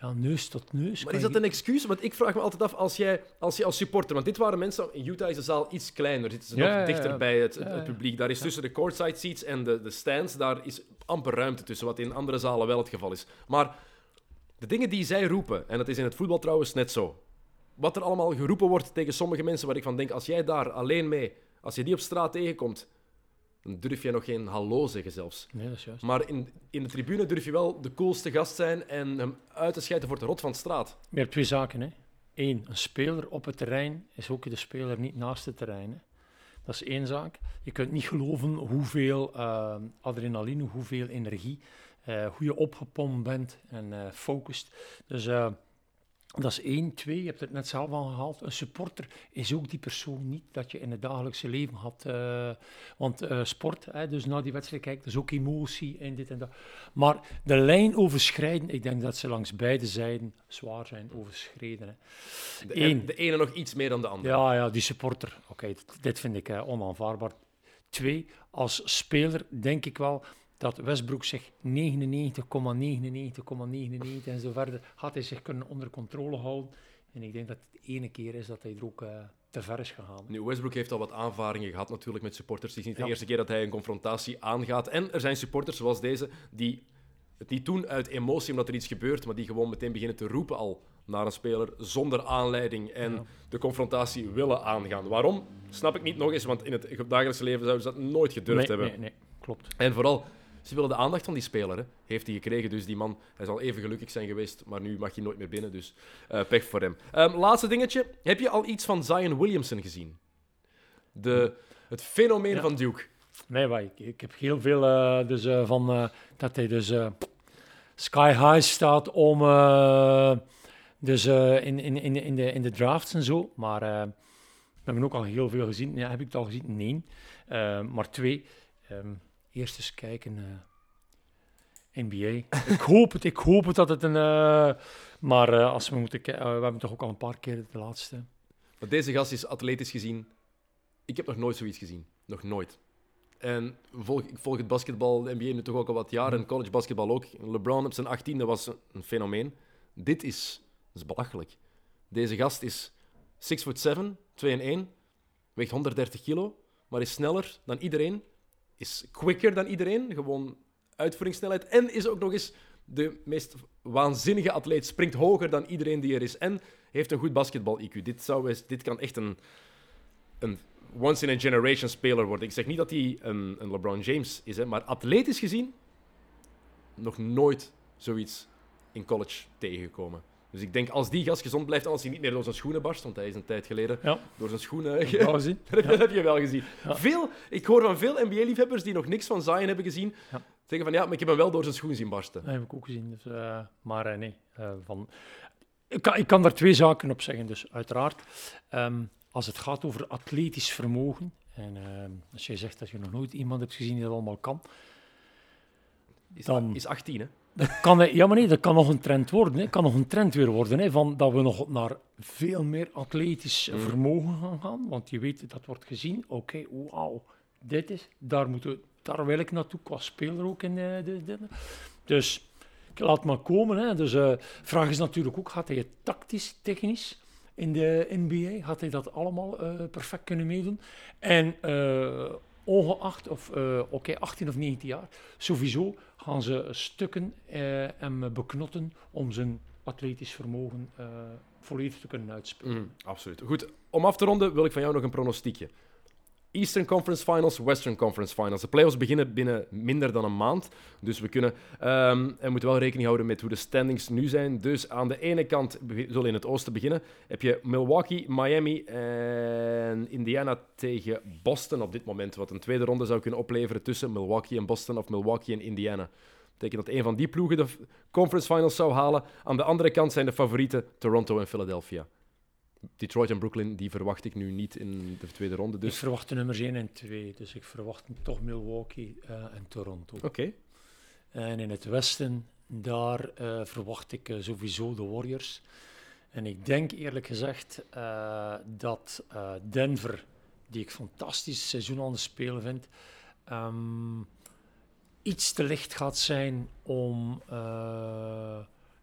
B: ja, neus tot neus...
A: Maar is dat een excuus? Want ik vraag me altijd af, als, jij, als je als supporter... Want dit waren mensen... In Utah is de zaal iets kleiner. Zitten ze
B: Ja,
A: nog
B: ja.
A: dichter bij het,
B: Ja,
A: publiek. Daar is tussen de courtside seats en de, de stands... Daar is amper ruimte tussen, wat in andere zalen wel het geval is. Maar de dingen die zij roepen... En dat is in het voetbal trouwens net zo. Wat er allemaal geroepen wordt tegen sommige mensen... Waar ik van denk, als jij daar alleen mee... Als je die op straat tegenkomt... Dan durf je nog geen hallo zeggen zelfs.
B: Nee, dat is juist.
A: Maar in, in de tribune durf je wel de coolste gast zijn... En hem uit te scheiden voor de rot van de straat.
B: Je hebt twee zaken. Hè. één, een speler op het terrein is ook de speler niet naast het terrein. Hè. Dat is één zaak. Je kunt niet geloven hoeveel eh, adrenaline, hoeveel energie, hoe je opgepompt bent en eh focust. Dus eh, dat is één. Twee, je hebt het net zelf aangehaald. Een supporter is ook die persoon niet dat je in het dagelijkse leven had. eh, want eh, sport, hè, dus na die wedstrijd kijken, dat is ook emotie en dit en dat. Maar de lijn overschrijden, ik denk dat ze langs beide zijden zwaar zijn overschreden. Hè.
A: De,
B: Eén.
A: de ene nog iets meer dan de andere.
B: Ja, ja, die supporter. Oké, dit, dit vind ik eh, onaanvaardbaar. Twee, als speler denk ik wel dat Westbrook zich 99,99,99 en zo verder had hij zich kunnen onder controle houden. En ik denk dat het de ene keer is dat hij er ook eh, te ver is gegaan.
A: Nu, Westbrook heeft al wat aanvaringen gehad natuurlijk met supporters. Het is niet de
B: Ja.
A: eerste keer dat hij een confrontatie aangaat. En er zijn supporters zoals deze die het niet doen uit emotie omdat er iets gebeurt, maar die gewoon meteen beginnen te roepen al naar een speler zonder aanleiding en
B: Ja.
A: de confrontatie willen aangaan. Waarom? Snap ik niet nog eens, want in het dagelijkse leven zouden ze dat nooit gedurfd
B: nee,
A: hebben.
B: nee, nee, klopt.
A: En vooral, ze willen de aandacht van die speler. Hè. Heeft hij gekregen, dus die man hij zal even gelukkig zijn geweest, maar nu mag hij nooit meer binnen, dus eh, pech voor hem. Ehm, laatste dingetje. Heb je al iets van Zion Williamson gezien? De, het fenomeen
B: Ja.
A: van Duke.
B: Nee, maar ik, ik heb heel veel eh, dus, eh, van dat hij dus sky high staat om dus in, in, in, in, de, in de drafts en zo. Maar we hebben ook al heel veel gezien. Ja, heb ik het al gezien? Nee. Maar twee, ehm, eerst eens kijken. eh, NBA. (laughs) ik hoop het, ik hoop het dat het een. eh, maar eh, als we moeten kijken, we hebben toch ook al een paar keer de laatste.
A: Want deze gast is atletisch gezien. Ik heb nog nooit zoiets gezien. Nog nooit. En volg, ik volg het basketbal, de NBA nu toch ook al wat jaar en college basketbal ook. LeBron op zijn 18e was een- een fenomeen. Dit is, is belachelijk. Deze gast is 6 foot 7, 2 en 1, weegt 130 kilo, maar is sneller dan iedereen, is quicker dan iedereen, gewoon uitvoeringssnelheid, en is ook nog eens de meest waanzinnige atleet, springt hoger dan iedereen die er is, en heeft een goed basketbal-IQ. Dit, zou dit kan echt een, een once-in-a-generation speler worden. Ik zeg niet dat hij een, een LeBron James is, hè, maar atletisch gezien nog nooit zoiets in college tegengekomen. Dus ik denk, als die gast gezond blijft, als hij niet meer door zijn schoenen barst, want hij is een tijd geleden
B: Ja,
A: door zijn schoenen...
B: gezien?
A: Dat heb, je- (laughs) dat heb je wel gezien.
B: Ja.
A: Veel, ik hoor van veel NBA-liefhebbers die nog niks van Zion hebben gezien,
B: Ja.
A: zeggen van ja, maar ik heb hem wel door zijn schoen zien barsten.
B: Dat heb ik ook gezien. Dus, eh, maar eh, nee, eh, van... ik, kan, ik kan daar twee zaken op zeggen. Dus uiteraard, ehm, als het gaat over atletisch vermogen, en als jij zegt dat je nog nooit iemand hebt gezien die dat allemaal kan,
A: Is,
B: Dan-
A: is 18, hè?
B: Dat kan, eh, ja, maar nee, dat kan nog een trend worden. Hè. kan nog een trend weer worden, hè, van dat we nog naar veel meer atletisch
A: Mm.
B: vermogen gaan gaan. Want je weet, dat wordt gezien. Oké, wauw, dit is, daar, moeten daar wil ik naartoe, qua speler ook. In de, de, de- Dus ik laat maar komen. Hè. Dus eh vraag is natuurlijk ook, gaat hij het tactisch, technisch in de NBA, gaat hij dat allemaal eh, perfect kunnen meedoen? En eh, ongeacht, of eh, oké, 18 of 19 jaar, sowieso gaan ze stukken eh, hem beknotten om zijn atletisch vermogen eh, volledig te kunnen uitspelen.
A: Mhm, absoluut. Goed, om af te ronden wil ik van jou nog een pronostiekje. Eastern Conference Finals, Western Conference Finals. De playoffs beginnen binnen minder dan een maand. Dus we kunnen ehm, en moeten wel rekening houden met hoe de standings nu zijn. Dus aan de ene kant, we zullen in het oosten beginnen, heb je Milwaukee, Miami en Indiana tegen Boston op dit moment. Wat een tweede ronde zou kunnen opleveren tussen Milwaukee en Boston of Milwaukee en Indiana. Betekent dat een van die ploegen de Conference Finals zou halen. Aan de andere kant zijn de favorieten Toronto en Philadelphia. Detroit en Brooklyn, die verwacht ik nu niet in de tweede ronde.
B: Ik
A: Dus
B: verwacht de nummers 1 en 2, dus ik verwacht toch Milwaukee eh, en Toronto.
A: oké.
B: En in het westen, daar eh, verwacht ik eh, sowieso de Warriors. En ik denk eerlijk gezegd dat Denver, die ik fantastisch seizoen aan het spelen vind, ehm, iets te licht gaat zijn om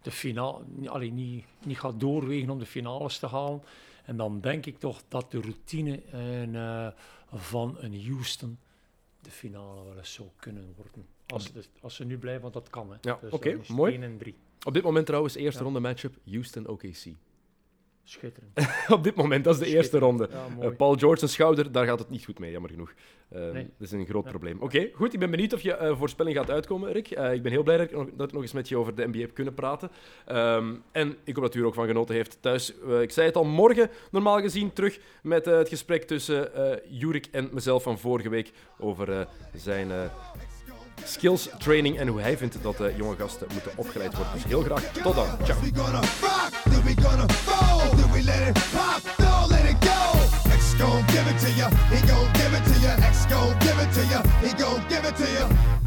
B: de finale, alleen niet, niet gaat doorwegen om de finales te halen. En dan denk ik toch dat de routine en, eh, van een Houston de finale wel eens zou kunnen worden. Als, als ze nu blijven, want dat kan. Hè.
A: Ja,
B: Dus
A: oké, mooi.
B: 1 en 3.
A: Op dit moment trouwens, eerste
B: Ja.
A: ronde matchup Houston-OKC.
B: Schitterend. (laughs)
A: op dit moment. Dat is de eerste ronde.
B: Ja,
A: Eh. Paul George, zijn schouder, daar gaat het niet goed mee, jammer genoeg. Eh,
B: Nee.
A: Dat is een groot
B: Ja.
A: probleem. Oké, goed. Ik ben benieuwd of je eh, voorspelling gaat uitkomen, Rick. Eh, ik ben heel blij dat ik, nog, dat ik nog eens met je over de NBA heb kunnen praten. Ehm, en ik hoop dat u er ook van genoten heeft thuis. Ik zei het al, morgen normaal gezien terug met het gesprek tussen eh Jurik en mezelf van vorige week over zijn eh, skills training en hoe hij vindt dat jonge gasten moeten opgeleid worden. Dus heel graag tot dan. Ciao.
C: Let it pop, don't let it go. X gon' give it to ya, he gon' give it to ya. X gon' give it to ya, he gon' give it to ya.